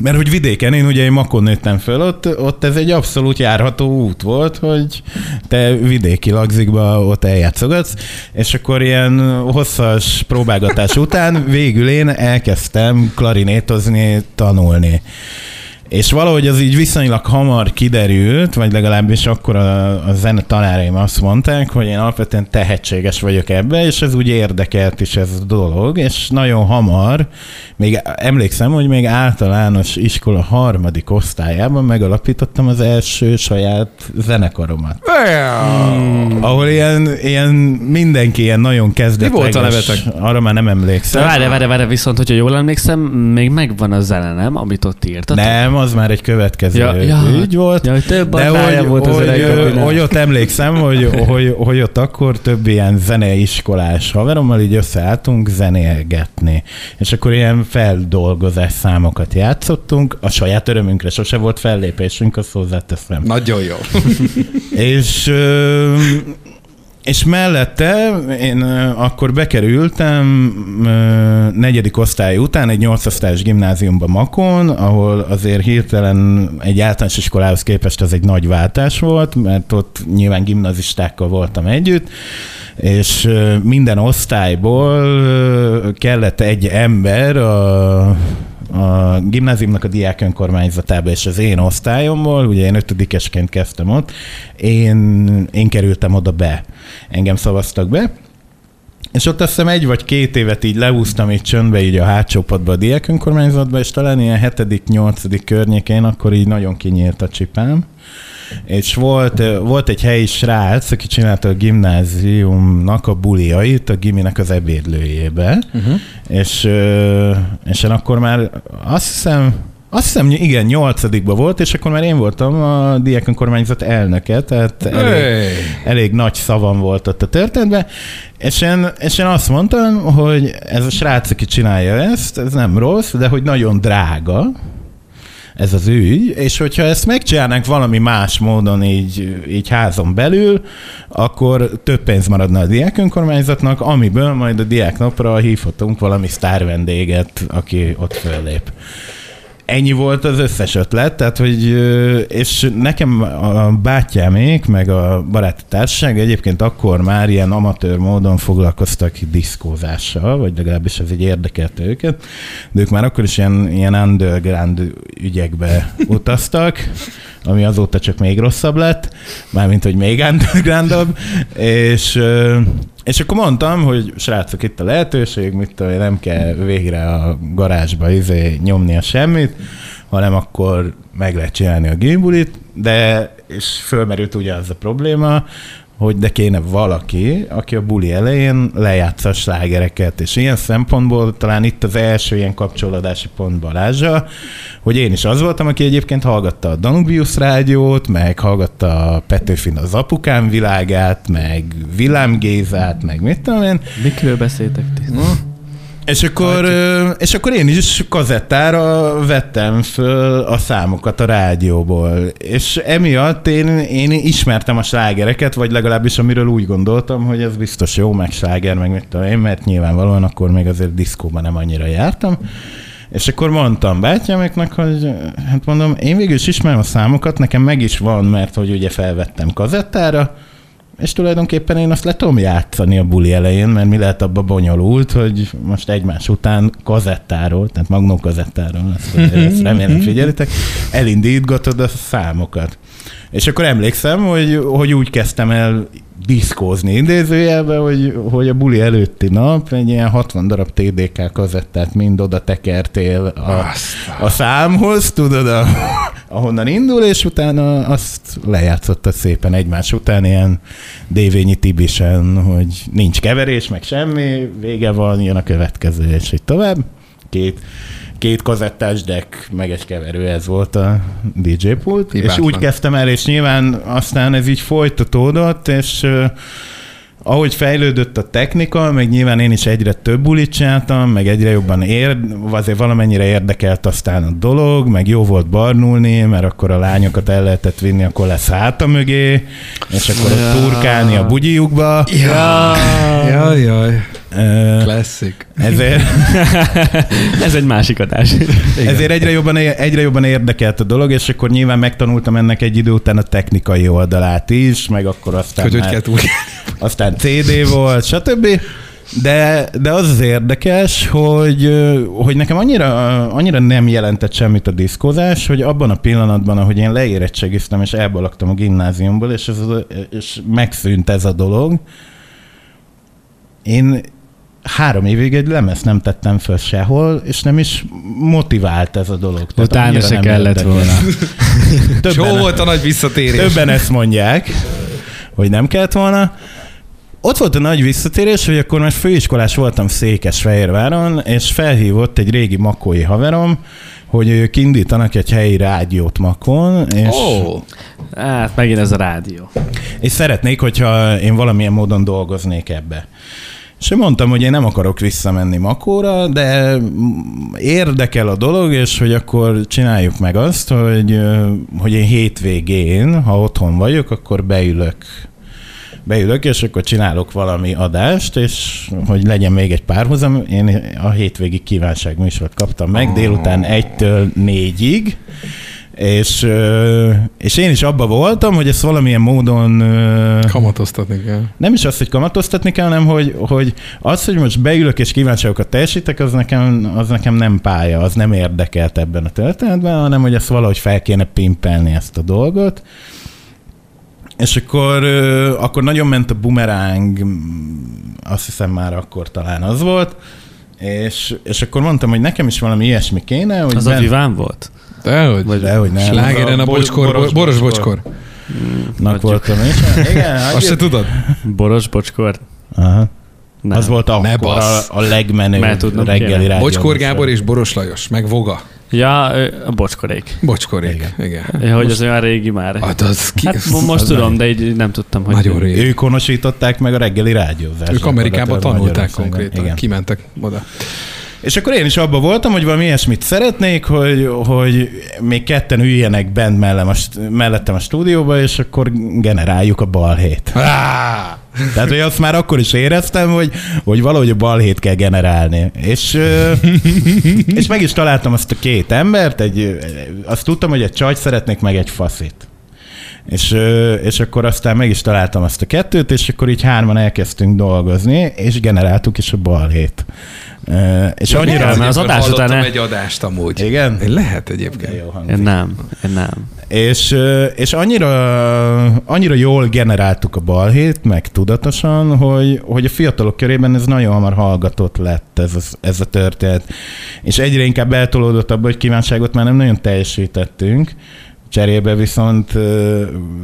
Mert hogy vidéken, én ugye én Makon nőttem föl, ott, ott ez egy abszolút járható út volt, hogy te vidéki lagzikba ott eljátszogatsz, és akkor ilyen hosszas próbálgatás után végül én elkezdtem klarinétozni, tanulni. És valahogy az így viszonylag hamar kiderült, vagy legalábbis akkor a, a zene tanáraim azt mondták, hogy én alapvetően tehetséges vagyok ebbe, és ez úgy érdekelt is ez a dolog, és nagyon hamar, még emlékszem, hogy még általános iskola harmadik osztályában megalapítottam az első saját zenekaromat. Hmm. Ahol ilyen, ilyen mindenki ilyen nagyon kezdetleges. Mi volt a nevetek? Arra már nem emlékszem. De várj, várj, várj, viszont, hogyha jól emlékszem, még megvan a zene, nem? Amit ott írtatok. Nem, az már egy következő Ja, ja. ügy volt. Ja, több De hogy, volt az hogy, öregkapinak. hogy ott emlékszem, hogy, hogy, hogy ott akkor több ilyen zeneiskolás haverommal így összeálltunk zenélgetni. És akkor ilyen feldolgozás számokat játszottunk. A saját örömünkre sose volt fellépésünk, azt hozzáteszem. Nagyon jó. És, ö, és mellette én akkor bekerültem negyedik osztály után egy nyolcosztályos gimnáziumba Makon, ahol azért hirtelen egy általános iskolához képest ez egy nagy váltás volt, mert ott nyilván gimnazistákkal voltam együtt, és minden osztályból kellett egy ember a a gimnáziumnak a diák önkormányzatába és az én osztályomból, ugye én ötödikesként kezdtem ott, én, én kerültem oda be. Engem szavaztak be, és ott azt hiszem egy vagy két évet így leúztam így csöndbe így a hátsó padba a diák önkormányzatba, és talán ilyen hetedik, nyolcadik környékén akkor így nagyon kinyílt a csipám. És volt, volt egy helyi srác, aki csinálta a gimnáziumnak a buliait a giminek az ebédlőjébe, uh-huh. és, és én akkor már azt hiszem, azt hiszem, igen, nyolcadikban volt, és akkor már én voltam a diák önkormányzat elnöke, tehát elég, Hey. elég nagy szavam volt ott a történetben, és én, és én azt mondtam, hogy ez a srác, aki csinálja ezt, ez nem rossz, de hogy nagyon drága, ez az ügy, és hogyha ezt megcsinálnánk valami más módon így, így házon belül, akkor több pénz maradna a diák önkormányzatnak, amiből majd a diáknapra hívhatunk valami sztár vendéget, aki ott föllép. Ennyi volt az összes ötlet, tehát hogy, és nekem a bátyámék, meg a baráti társaság egyébként akkor már ilyen amatőr módon foglalkoztak diszkózással, vagy legalábbis ez egy érdekelte őket, de ők már akkor is ilyen, ilyen underground ügyekbe utaztak, ami azóta csak még rosszabb lett, mármint, hogy még undergroundabb, és, és akkor mondtam, hogy srácok, itt a lehetőség, mit tudom, nem kell végre a garázsba izé nyomni a semmit, hanem akkor meg lehet csinálni a gimbulit, de és fölmerült ugye az a probléma, hogy de kéne valaki, aki a buli elején lejátsza a slágereket, és ilyen szempontból talán itt az első ilyen kapcsolódási pont Balázsa, hogy én is az voltam, aki egyébként hallgatta a Danubius rádiót, meg hallgatta a Petőfin az apukám világát, meg Vilám Gézát, meg mit tudom én, Mikről beszéltek ti? És akkor, ö, és akkor én is kazettára vettem föl a számokat a rádióból, és emiatt én, én ismertem a slágereket, vagy legalábbis amiről úgy gondoltam, hogy ez biztos jó, meg sláger, meg mit tudom én, mert nyilvánvalóan akkor még azért diszkóban nem annyira jártam. És akkor mondtam bátyámiknak, hogy hát mondom, én végül is ismerem a számokat, nekem meg is van, mert hogy ugye felvettem kazettára, és tulajdonképpen én azt le tudom játszani a buli elején, mert mi lehet abba bonyolult, hogy most egymás után kazettáról, tehát magnó kazettáról, ezt, ezt remélem figyelitek, elindítgatod a számokat. És akkor emlékszem, hogy, hogy úgy kezdtem el diszkózni idézőjelben, hogy, hogy a buli előtti nap egy ilyen 60 darab TDK kazettát mind oda tekertél a, a számhoz, tudod, a, ahonnan indul, és utána azt lejátszotta szépen egymás után ilyen Dévényi Tibisen, hogy nincs keverés, meg semmi, vége van, jön a következő, és így tovább. Két, két kazettás deck, meg egy keverő, ez volt a DJ pult. Hibátlan. És úgy kezdtem el, és nyilván aztán ez így folytatódott, és ahogy fejlődött a technika, meg nyilván én is egyre több bulit csináltam, meg egyre jobban ér, azért valamennyire érdekelt aztán a dolog, meg jó volt barnulni, mert akkor a lányokat el lehetett vinni a kolesz háta mögé, és akkor ott turkálni a bugyijukba. Jaj, jaj. Ö, Classic. Ezért, Ez egy másik adás. ezért egyre, jobban, egyre jobban érdekelt a dolog, és akkor nyilván megtanultam ennek egy idő után a technikai oldalát is, meg akkor aztán Hogy hogy már- kell túl. Aztán CD volt, stb. De, de az az érdekes, hogy, hogy nekem annyira, annyira nem jelentett semmit a diszkozás, hogy abban a pillanatban, ahogy én leérettségiztem, és elbalagtam a gimnáziumból, és, ez, és megszűnt ez a dolog, én három évig egy lemez nem tettem föl sehol, és nem is motivált ez a dolog. Tehát Utána se kellett volna. Többen- hol volt a nagy visszatérés? Többen ezt mondják, hogy nem kellett volna. Ott volt a nagy visszatérés, hogy akkor már főiskolás voltam Székesfehérváron, és felhívott egy régi makói haverom, hogy ők indítanak egy helyi rádiót Makon, és, Ó, Hát megint ez a rádió. és szeretnék, hogyha én valamilyen módon dolgoznék ebbe. És én mondtam, hogy én nem akarok visszamenni Makóra, de érdekel a dolog, és hogy akkor csináljuk meg azt, hogy, hogy én hétvégén, ha otthon vagyok, akkor beülök beülök, és akkor csinálok valami adást, és hogy legyen még egy párhuzam, én a hétvégi kívánság műsort kaptam meg, délután egytől négyig, és, és én is abba voltam, hogy ezt valamilyen módon kamatoztatni kell. nem is az, hogy kamatoztatni kell, hanem hogy, hogy az, hogy most beülök és kívánságokat teljesítek, az nekem, az nekem nem pálya, az nem érdekelt ebben a történetben, hanem hogy ezt valahogy fel kéne pimpelni ezt a dolgot. És akkor, akkor nagyon ment a bumeráng, azt hiszem már akkor talán az volt, és, és akkor mondtam, hogy nekem is valami ilyesmi kéne, hogy Az a bent- Viván volt? Dehogy. Vagy dehogy nem. Slágeren a Bo- bocskor, boros, boros bocskor. Nak voltam is. Igen, Azt se tudod? Boros bocskor? Aha. Nem. Az volt akkor a, a legmenőbb reggeli rádió. Bocskor. Gábor és Boros Lajos, meg Voga. Ja, bocskorék. Bocskorék. Igen. Ja, hogy az olyan régi már. Hát az ki... Hát mo- most az tudom, nagy. de így nem tudtam, hogy... Nagyon régi. Ők honosították meg a reggeli rádiózást. Ők Amerikában tanulták konkrétan. Igen. Kimentek oda. És akkor én is abban voltam, hogy valami ilyesmit szeretnék, hogy, hogy még ketten üljenek bent mellem a, st- mellettem a stúdióba, és akkor generáljuk a balhét. Tehát, hogy azt már akkor is éreztem, hogy, hogy valahogy a balhét kell generálni. És, és meg is találtam azt a két embert, egy, azt tudtam, hogy egy csajt szeretnék, meg egy faszit. És, és akkor aztán meg is találtam azt a kettőt, és akkor így hárman elkezdtünk dolgozni, és generáltuk is a balhét. És annyira... mert az adás után- egy adást amúgy. Igen? Lehet egyébként. jó hangzik. Nem, nem. És, és annyira, annyira jól generáltuk a balhét, meg tudatosan, hogy, hogy a fiatalok körében ez nagyon hamar hallgatott lett ez, a- ez a történet. És egyre inkább eltolódott abba, hogy kívánságot már nem nagyon teljesítettünk, Cserébe viszont,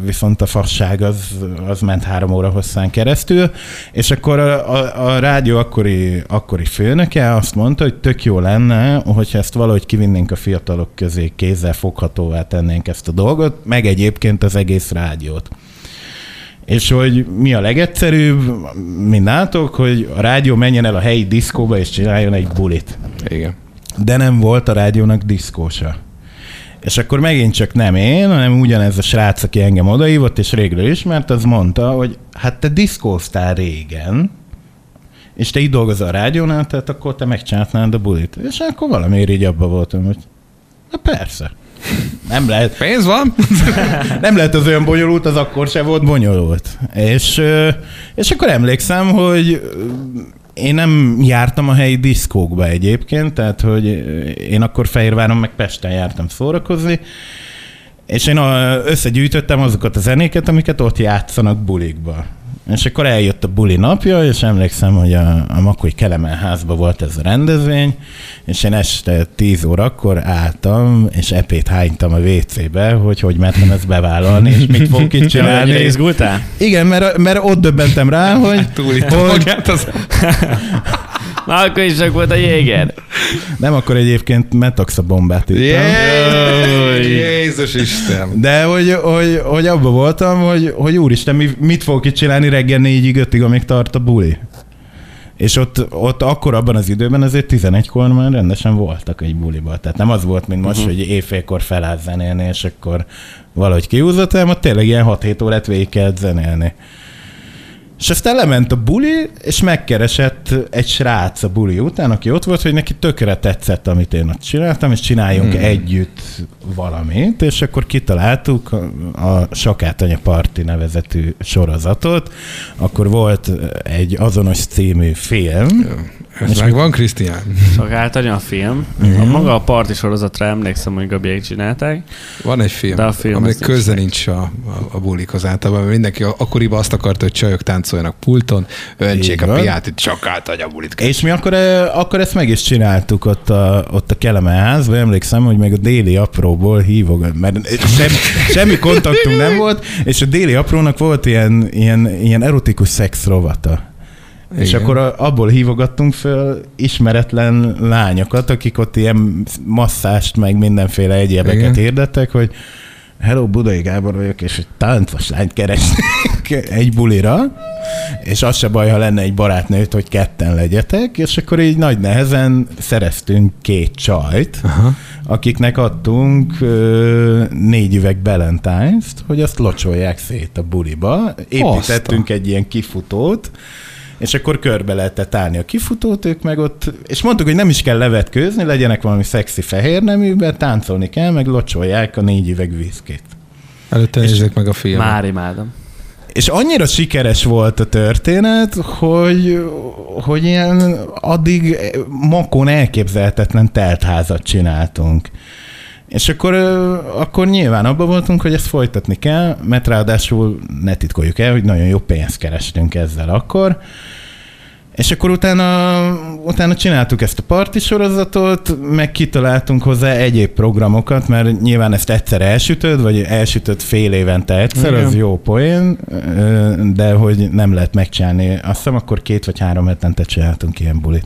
viszont a fasság az, az ment három óra hosszán keresztül, és akkor a, a, a rádió akkori, akkori főnöke azt mondta, hogy tök jó lenne, hogyha ezt valahogy kivinnénk a fiatalok közé, kézzel foghatóvá tennénk ezt a dolgot, meg egyébként az egész rádiót. És hogy mi a legegyszerűbb, mint látok, hogy a rádió menjen el a helyi diszkóba és csináljon egy bulit Igen. de nem volt a rádiónak diszkósa. És akkor megint csak nem én, hanem ugyanez a srác, aki engem odaívott, és régről ismert, az mondta, hogy hát te diszkóztál régen, és te itt dolgozol a rádiónál, tehát akkor te megcsináltnád a bulit. És akkor valamiért így abba voltam, hogy na persze. Nem lehet, Pénz van? nem lehet az olyan bonyolult, az akkor se volt bonyolult. És, és akkor emlékszem, hogy én nem jártam a helyi diszkókba egyébként, tehát hogy én akkor Fehérváron meg Pesten jártam szórakozni, és én összegyűjtöttem azokat a zenéket, amiket ott játszanak bulikba. És akkor eljött a buli napja, és emlékszem, hogy a, a Makói Kelemen házban volt ez a rendezvény, és én este 10 órakor álltam, és epét hánytam a WC-be, hogy hogy mertem ezt bevállalni, és mit fogok itt csinálni. izgultál? Igen, mert, mert ott döbbentem rá, hogy, Túlítta hogy magát az... Már akkor is csak volt a jéger. nem akkor egyébként metoxa bombát ittam. Jé- Jézus Isten! De hogy, hogy, hogy abban voltam, hogy, hogy úristen, mi, mit fogok itt csinálni reggel négyig, ötig, amíg tart a buli. És ott, ott akkor abban az időben azért 11-kor már rendesen voltak egy buliba. Tehát nem az volt, mint most, uh-huh. hogy éjfélkor feláll zenélni, és akkor valahogy kiúzott, hanem ott tényleg ilyen 6-7 órát végig kellett zenélni. És aztán lement a buli, és megkeresett egy srác a buli után, aki ott volt, hogy neki tökre tetszett, amit én ott csináltam, és csináljunk hmm. együtt valamit, és akkor kitaláltuk a, Sakátanya Parti nevezetű sorozatot. Akkor volt egy azonos című film, Ez megvan, Krisztián? Szakált anya a film. A maga a parti sorozatra emlékszem, hogy Gabiék csinálták. Van egy film, De a film aminek az nincs meg. a, a, a bulikhoz általában, mindenki akkoriban azt akarta, hogy csajok táncoljanak pulton, öntsék a piát, itt csak átadja a bulit. És mi akkor, akkor ezt meg is csináltuk ott a, ott a Keleme házban, emlékszem, hogy még a déli apróból hívok, mert sem, semmi kontaktunk nem volt, és a déli aprónak volt ilyen, ilyen, ilyen erotikus szex rovata. És Igen. akkor a- abból hívogattunk föl ismeretlen lányokat, akik ott ilyen masszást, meg mindenféle egyébeket Igen. hirdettek, hogy Hello, Budai Gábor vagyok, és egy táncos lányt keresnék egy bulira, és az se baj, ha lenne egy barátnőt, hogy ketten legyetek, és akkor így nagy nehezen szereztünk két csajt, Aha. akiknek adtunk ö, négy üveg Balentines-t, hogy azt locsolják szét a buliba. Építettünk egy ilyen kifutót, és akkor körbe lehetett állni a kifutót, ők meg ott, és mondtuk, hogy nem is kell levetkőzni, legyenek valami szexi fehér neműben, táncolni kell, meg locsolják a négy üveg viszkit. Előtte nézzék meg a filmet. Már imádom. És annyira sikeres volt a történet, hogy, hogy ilyen addig makon elképzelhetetlen teltházat csináltunk. És akkor, akkor nyilván abban voltunk, hogy ezt folytatni kell, mert ráadásul ne titkoljuk el, hogy nagyon jó pénzt kerestünk ezzel akkor. És akkor utána, utána csináltuk ezt a parti sorozatot, meg kitaláltunk hozzá egyéb programokat, mert nyilván ezt egyszer elsütöd, vagy elsütöd fél évente egyszer, Igen. az jó poén, de hogy nem lehet megcsinálni. Azt hiszem, akkor két vagy három hetente csináltunk ilyen bulit.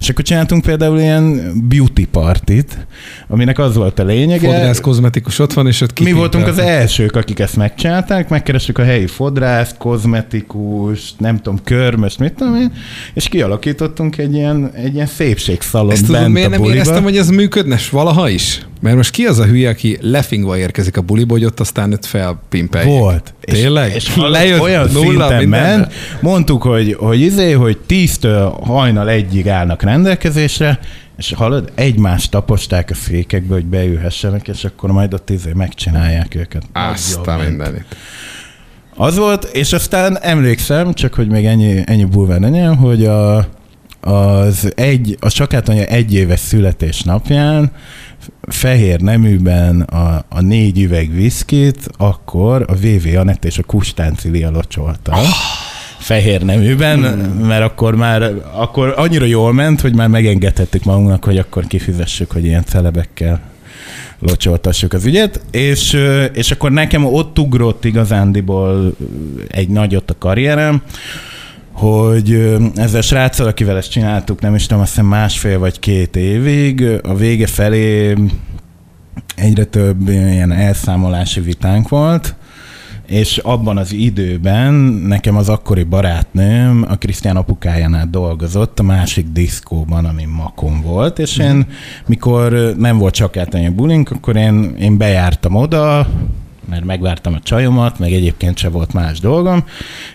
És akkor csináltunk például ilyen beauty partit, aminek az volt a lényege. Fodrász kozmetikus ott van, és ott Mi voltunk az elsők, akik ezt megcsinálták, megkerestük a helyi fodrászt, kozmetikus, nem tudom, körmöst, mit tudom én, és kialakítottunk egy ilyen, egy ilyen szépségszalon Ezt tudod, bent miért a nem buliba. éreztem, hogy ez működne valaha is? Mert most ki az a hülye, aki lefingva érkezik a buliba, hogy ott aztán őt felpimpeljék? Volt. Tényleg? És, és Lejött olyan nulla szinten ment, mondtuk, hogy, hogy izé, hogy tíztől hajnal egyig állnak rendelkezésre, és hallod, egymást taposták a székekbe, hogy beülhessenek, és akkor majd ott izé megcsinálják őket. Azt a mindenit. Az volt, és aztán emlékszem, csak hogy még ennyi, ennyi bulvár legyen, hogy a, az egy, a sakátanya egy éves születésnapján fehér neműben a, a négy üveg viszkit, akkor a VV Anett és a Kustánci Lia locsolta. Fehér neműben, mert akkor már akkor annyira jól ment, hogy már megengedhettük magunknak, hogy akkor kifizessük, hogy ilyen celebekkel locsoltassuk az ügyet, és, és akkor nekem ott ugrott igazándiból egy nagyot a karrierem, hogy ezzel a sráccal, akivel ezt csináltuk, nem is tudom, azt hiszem másfél vagy két évig, a vége felé egyre több ilyen elszámolási vitánk volt, és abban az időben nekem az akkori barátnőm a Krisztián apukájánál dolgozott a másik diszkóban, ami Makon volt, és én, mikor nem volt csak átanya bulink, akkor én, én bejártam oda, mert megvártam a csajomat, meg egyébként se volt más dolgom,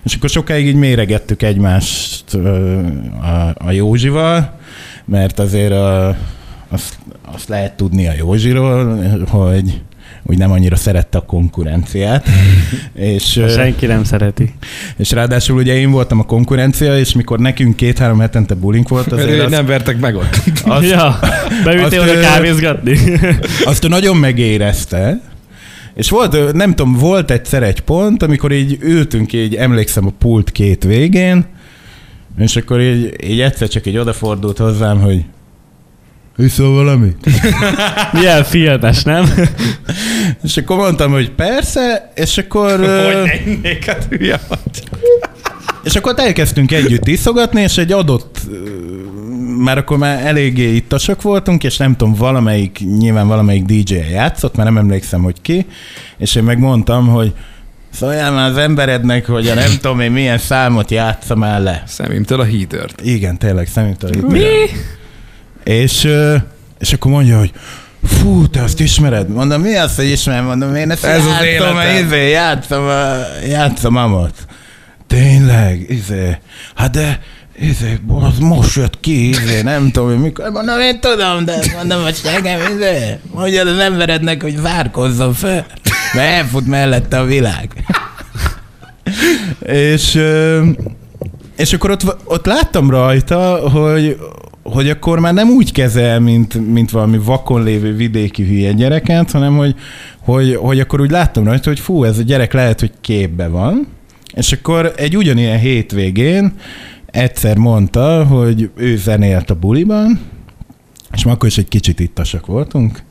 és akkor sokáig így méregettük egymást a, a Józsival, mert azért a, azt, azt lehet tudni a Józsiról, hogy úgy nem annyira szerette a konkurenciát. és, Senki nem szereti. és ráadásul ugye én voltam a konkurencia, és mikor nekünk két-három hetente bulink volt, azért azt, nem vertek meg ott. azt, ja, beültél azt, oda kávézgatni. azt ő nagyon megérezte, És volt, nem tudom, volt egyszer egy pont, amikor így ültünk, így emlékszem a pult két végén, és akkor így, így egyszer csak így odafordult hozzám, hogy Iszol valamit? Milyen filmes, nem? És akkor mondtam, hogy persze, és akkor... Hogy ennék, hát hülye vagy. És akkor elkezdtünk együtt iszogatni, és egy adott, már akkor már eléggé ittasok voltunk, és nem tudom, valamelyik, nyilván valamelyik DJ játszott, mert nem emlékszem, hogy ki, és én megmondtam, hogy szóljál már az emberednek, hogy a nem tudom én milyen számot játszom el le. Szemimtől a hítört. Igen, tényleg, szemintől itt. Mi? És, és akkor mondja, hogy fú, te azt ismered? Mondom, mi az, hogy ismerem? Mondom, én ezt Ez az játszom, életem. izé, játszom, játszom amot. Tényleg, izé. Hát de, izé, az most jött ki, izé, nem tudom, hogy mikor. Mondom, én tudom, de mondom, hogy segem, izé. Mondja az emberednek, hogy várkozzon fel, mert elfut mellette a világ. és, és akkor ott, ott láttam rajta, hogy, hogy akkor már nem úgy kezel, mint, mint valami vakon lévő vidéki hülye gyereket, hanem hogy, hogy, hogy akkor úgy láttam rajta, hogy fú, ez a gyerek lehet, hogy képbe van. És akkor egy ugyanilyen hétvégén egyszer mondta, hogy ő zenélt a buliban, és mi akkor is egy kicsit ittasak voltunk,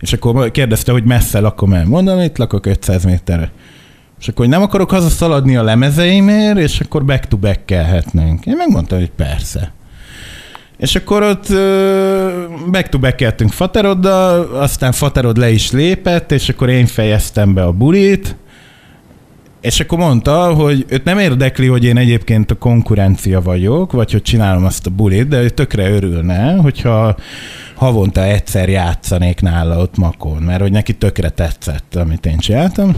és akkor kérdezte, hogy messze lakom el. Mondom, itt lakok 500 méterre. És akkor, hogy nem akarok hazaszaladni a lemezeimért, és akkor back to back kelhetnénk. Én megmondtam, hogy persze. És akkor ott back to back Fateroddal, aztán Faterod le is lépett, és akkor én fejeztem be a bulit, és akkor mondta, hogy őt nem érdekli, hogy én egyébként a konkurencia vagyok, vagy hogy csinálom azt a bulit, de ő tökre örülne, hogyha havonta egyszer játszanék nála ott Makón, mert hogy neki tökre tetszett, amit én csináltam.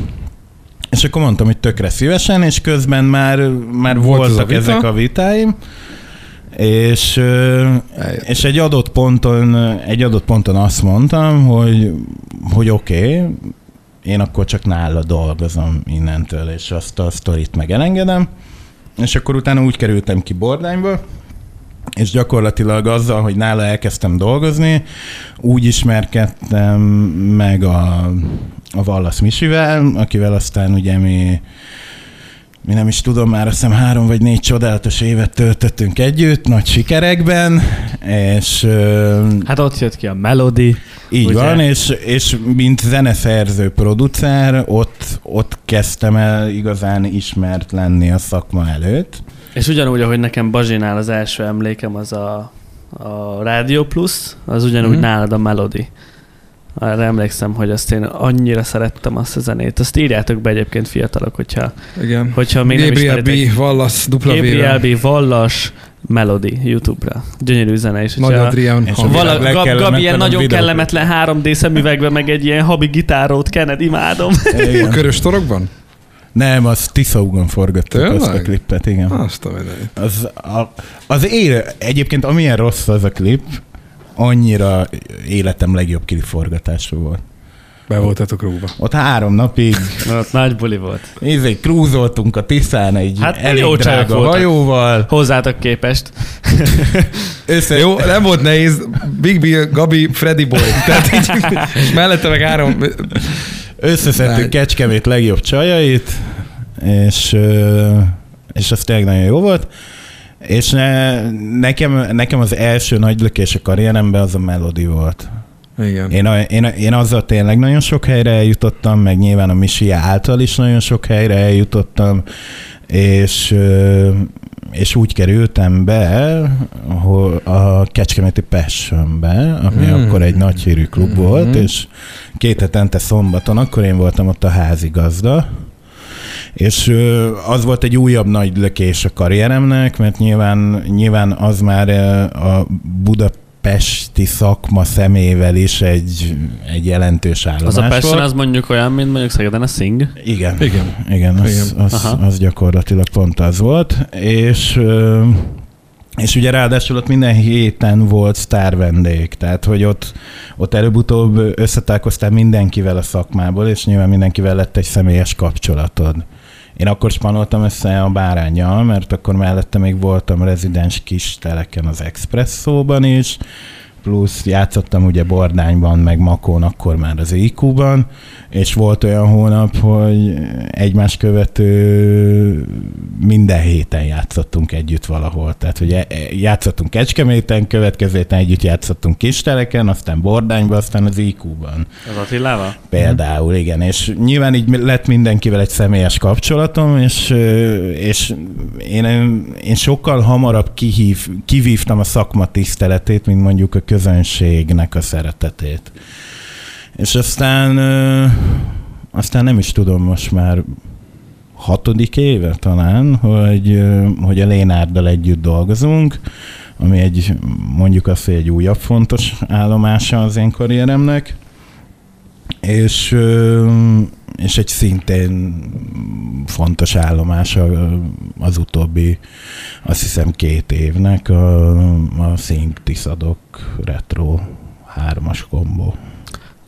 És akkor mondtam, hogy tökre szívesen, és közben már, már Volt a voltak vita? ezek a vitáim, és, és egy adott ponton, egy adott ponton azt mondtam, hogy, hogy oké, okay, én akkor csak nála dolgozom innentől, és azt a sztorit meg elengedem. És akkor utána úgy kerültem ki Bordányba, és gyakorlatilag azzal, hogy nála elkezdtem dolgozni, úgy ismerkedtem meg a, a Wallace Misivel, akivel aztán ugye mi mi nem is tudom, már azt hiszem három vagy négy csodálatos évet töltöttünk együtt, nagy sikerekben, és Hát ott jött ki a Melody. így Ugye? van, és, és mint zeneszerző producer, ott, ott kezdtem el igazán ismert lenni a szakma előtt. És ugyanúgy, ahogy nekem Bazsinál az első emlékem az a, a Radio Plus, az ugyanúgy mm. nálad a Melody. Arra emlékszem, hogy azt én annyira szerettem azt a zenét. Azt írjátok be egyébként fiatalok, hogyha, Igen. hogyha még nem Gabriel ismeritek. B. Wallace, dupla Gabriel. B. Vallas Melody YouTube-ra. Gyönyörű zene. És Nagy hogyha Adrian. És hangszer. a vala, Gab, Gabi ilyen nagyon videók. kellemetlen 3D szemüvegben, meg egy ilyen habi gitárót kened, imádom. A Igen. körös torokban? Nem, az Tiszaugon forgattuk Tényleg? azt a klippet, igen. Azt a. Az, a, az éle, egyébként amilyen rossz az a klip, annyira életem legjobb klipforgatása volt. Be voltatok rúgva. Ott három napig Ott nagy buli volt. Ízé, krúzoltunk a Tiszán egy Hát elég jó drága voltak. hajóval. Hozzátok képest. Össze, Jó, nem volt nehéz. Big Bill, Gabi, Freddy Boy. Tehát így, és mellette meg három... Összeszedtük. Kecskemét legjobb csajait, és, és az tényleg nagyon jó volt. És ne, nekem, nekem az első nagy lökés a karrieremben az a Melody volt. Igen. Én, a, én, én azzal tényleg nagyon sok helyre eljutottam, meg nyilván a Misia által is nagyon sok helyre eljutottam, és, és úgy kerültem be a Kecskeméti Passionbe, ami Mm. mm. akkor egy nagy hírű klub mm. volt, és két hetente szombaton, akkor én voltam ott a házigazda, és az volt egy újabb nagy lökés a karrieremnek, mert nyilván, nyilván az már a budapesti szakma szemével is egy, egy jelentős állomás Az a volt. az mondjuk olyan, mint mondjuk Szegeden a Sing. Igen. Igen. Igen, az, Igen. az, Aha. az gyakorlatilag pont az volt. És, és ugye ráadásul ott minden héten volt sztár vendég, tehát hogy ott, ott előbb-utóbb összetálkoztál mindenkivel a szakmából, és nyilván mindenkivel lett egy személyes kapcsolatod. Én akkor spanoltam össze a bárányjal, mert akkor mellette még voltam rezidens kis teleken az Expresszóban is, plusz játszottam ugye Bordányban, meg Makón, akkor már az IQ-ban, és volt olyan hónap, hogy egymás követő minden héten játszottunk együtt valahol. Tehát, hogy e- e- játszottunk Kecskeméten, következő héten együtt játszottunk Kisteleken, aztán Bordányban, aztán az IQ-ban. Az Attilával? Például, igen. És nyilván így lett mindenkivel egy személyes kapcsolatom, és, és én, én sokkal hamarabb kihív, kivívtam a szakma tiszteletét, mint mondjuk a közönségnek a szeretetét. És aztán, aztán nem is tudom, most már hatodik éve talán, hogy, hogy a Lénárdal együtt dolgozunk, ami egy, mondjuk azt, hogy egy újabb fontos állomása az én karrieremnek, és, és egy szintén fontos állomása az utóbbi, azt hiszem két évnek a, a Think Tiszadok Retro hármas kombó.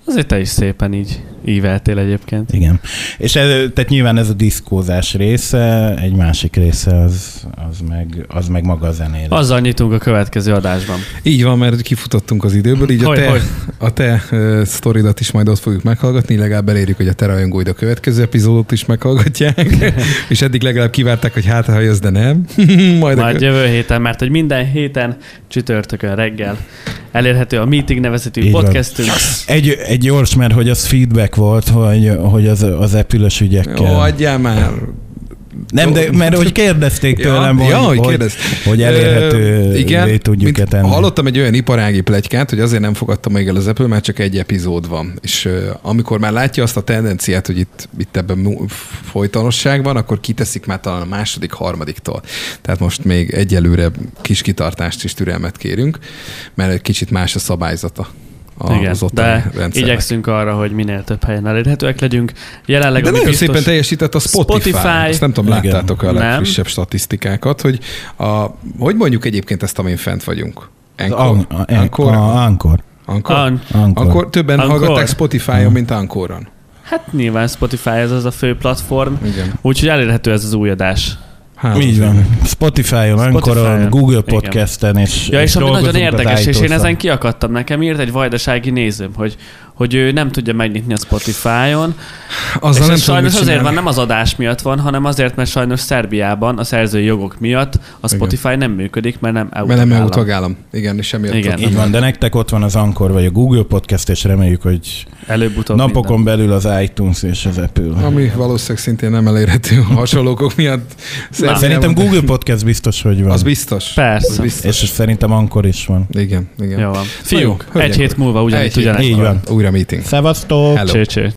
Azért te is szépen így íveltél egyébként. Igen. És ez, tehát nyilván ez a diszkózás része, egy másik része az, az, meg, az meg maga a zenére. Azzal nyitunk a következő adásban. Így van, mert kifutottunk az időből, így Hogy- a te, hogy? a te uh, sztoridat is majd ott fogjuk meghallgatni, legalább elérjük, hogy a te rajongóid a következő epizódot is meghallgatják, és eddig legalább kivárták, hogy hát ha jössz, de nem. majd Majd akkor... jövő héten, mert hogy minden héten csütörtökön reggel elérhető a Meeting nevezetű podcastünk. Egy, egy gyors, mert hogy az feedback volt, hogy, hogy az, az epülös ügyekkel. Jó, adjál már. Nem, de mert hogy kérdezték Ja, tőlem, ja, hogy hogy, kérdez. hogy elérhető igen, tudjuk-e mint tenni. Hallottam egy olyan iparági plegykát, hogy azért nem fogadta még el az Apple, mert csak egy epizód van. És uh, amikor már látja azt a tendenciát, hogy itt, itt ebben folytonosság van, akkor kiteszik már talán a második, harmadiktól. Tehát most még egyelőre kis kitartást és türelmet kérünk, mert egy kicsit más a szabályzata. A, Igen, az ottani de rendszernek. igyekszünk arra, hogy minél több helyen elérhetőek legyünk. Jelenleg De nagyon biztos, szépen teljesített a Spotify. Spotify. Azt nem tudom, láttátok a Nem. legfrissebb statisztikákat, hogy a, hogy mondjuk egyébként ezt, amin fent vagyunk? Ankor. Encore? An, Ankor. Akkor többen Encore? hallgatták Spotify-on, mint Ankoron. hát nyilván Spotify ez az a fő platform, Igen. úgyhogy elérhető ez az új adás. Hát, Így van. Spotify-on, Ankoron, Spotify-on. Google Igen. Podcasten, és Ja, és ami nagyon érdekes, és én ezen kiakadtam, nekem írt egy vajdasági nézőm, hogy, hogy ő nem tudja megnyitni a Spotify-on, Azzal és nem sajnos azért csinálni. van, nem az adás miatt van, hanem azért, mert sajnos Szerbiában a szerzői jogok miatt a Spotify nem működik, mert nem EU Mert nem EU tagállam. Igen, és emiatt Igen. Így van, de nektek ott van az Ankor vagy a Google Podcast, és reméljük, hogy Előbb-utóbb napokon minden. belül az iTunes és az Apple. Ami valószínűleg szintén nem elérhető a hasonlókok miatt. Na. Szerintem Google Podcast biztos, hogy van. Az biztos. Persze. Az biztos. És szerintem Ankor is van. Igen, igen. Jó van. Fiúk, egy hét múlva hét ugyanezt. Így van. Újra meeting. Szevasztok! Hello. Cső, cső.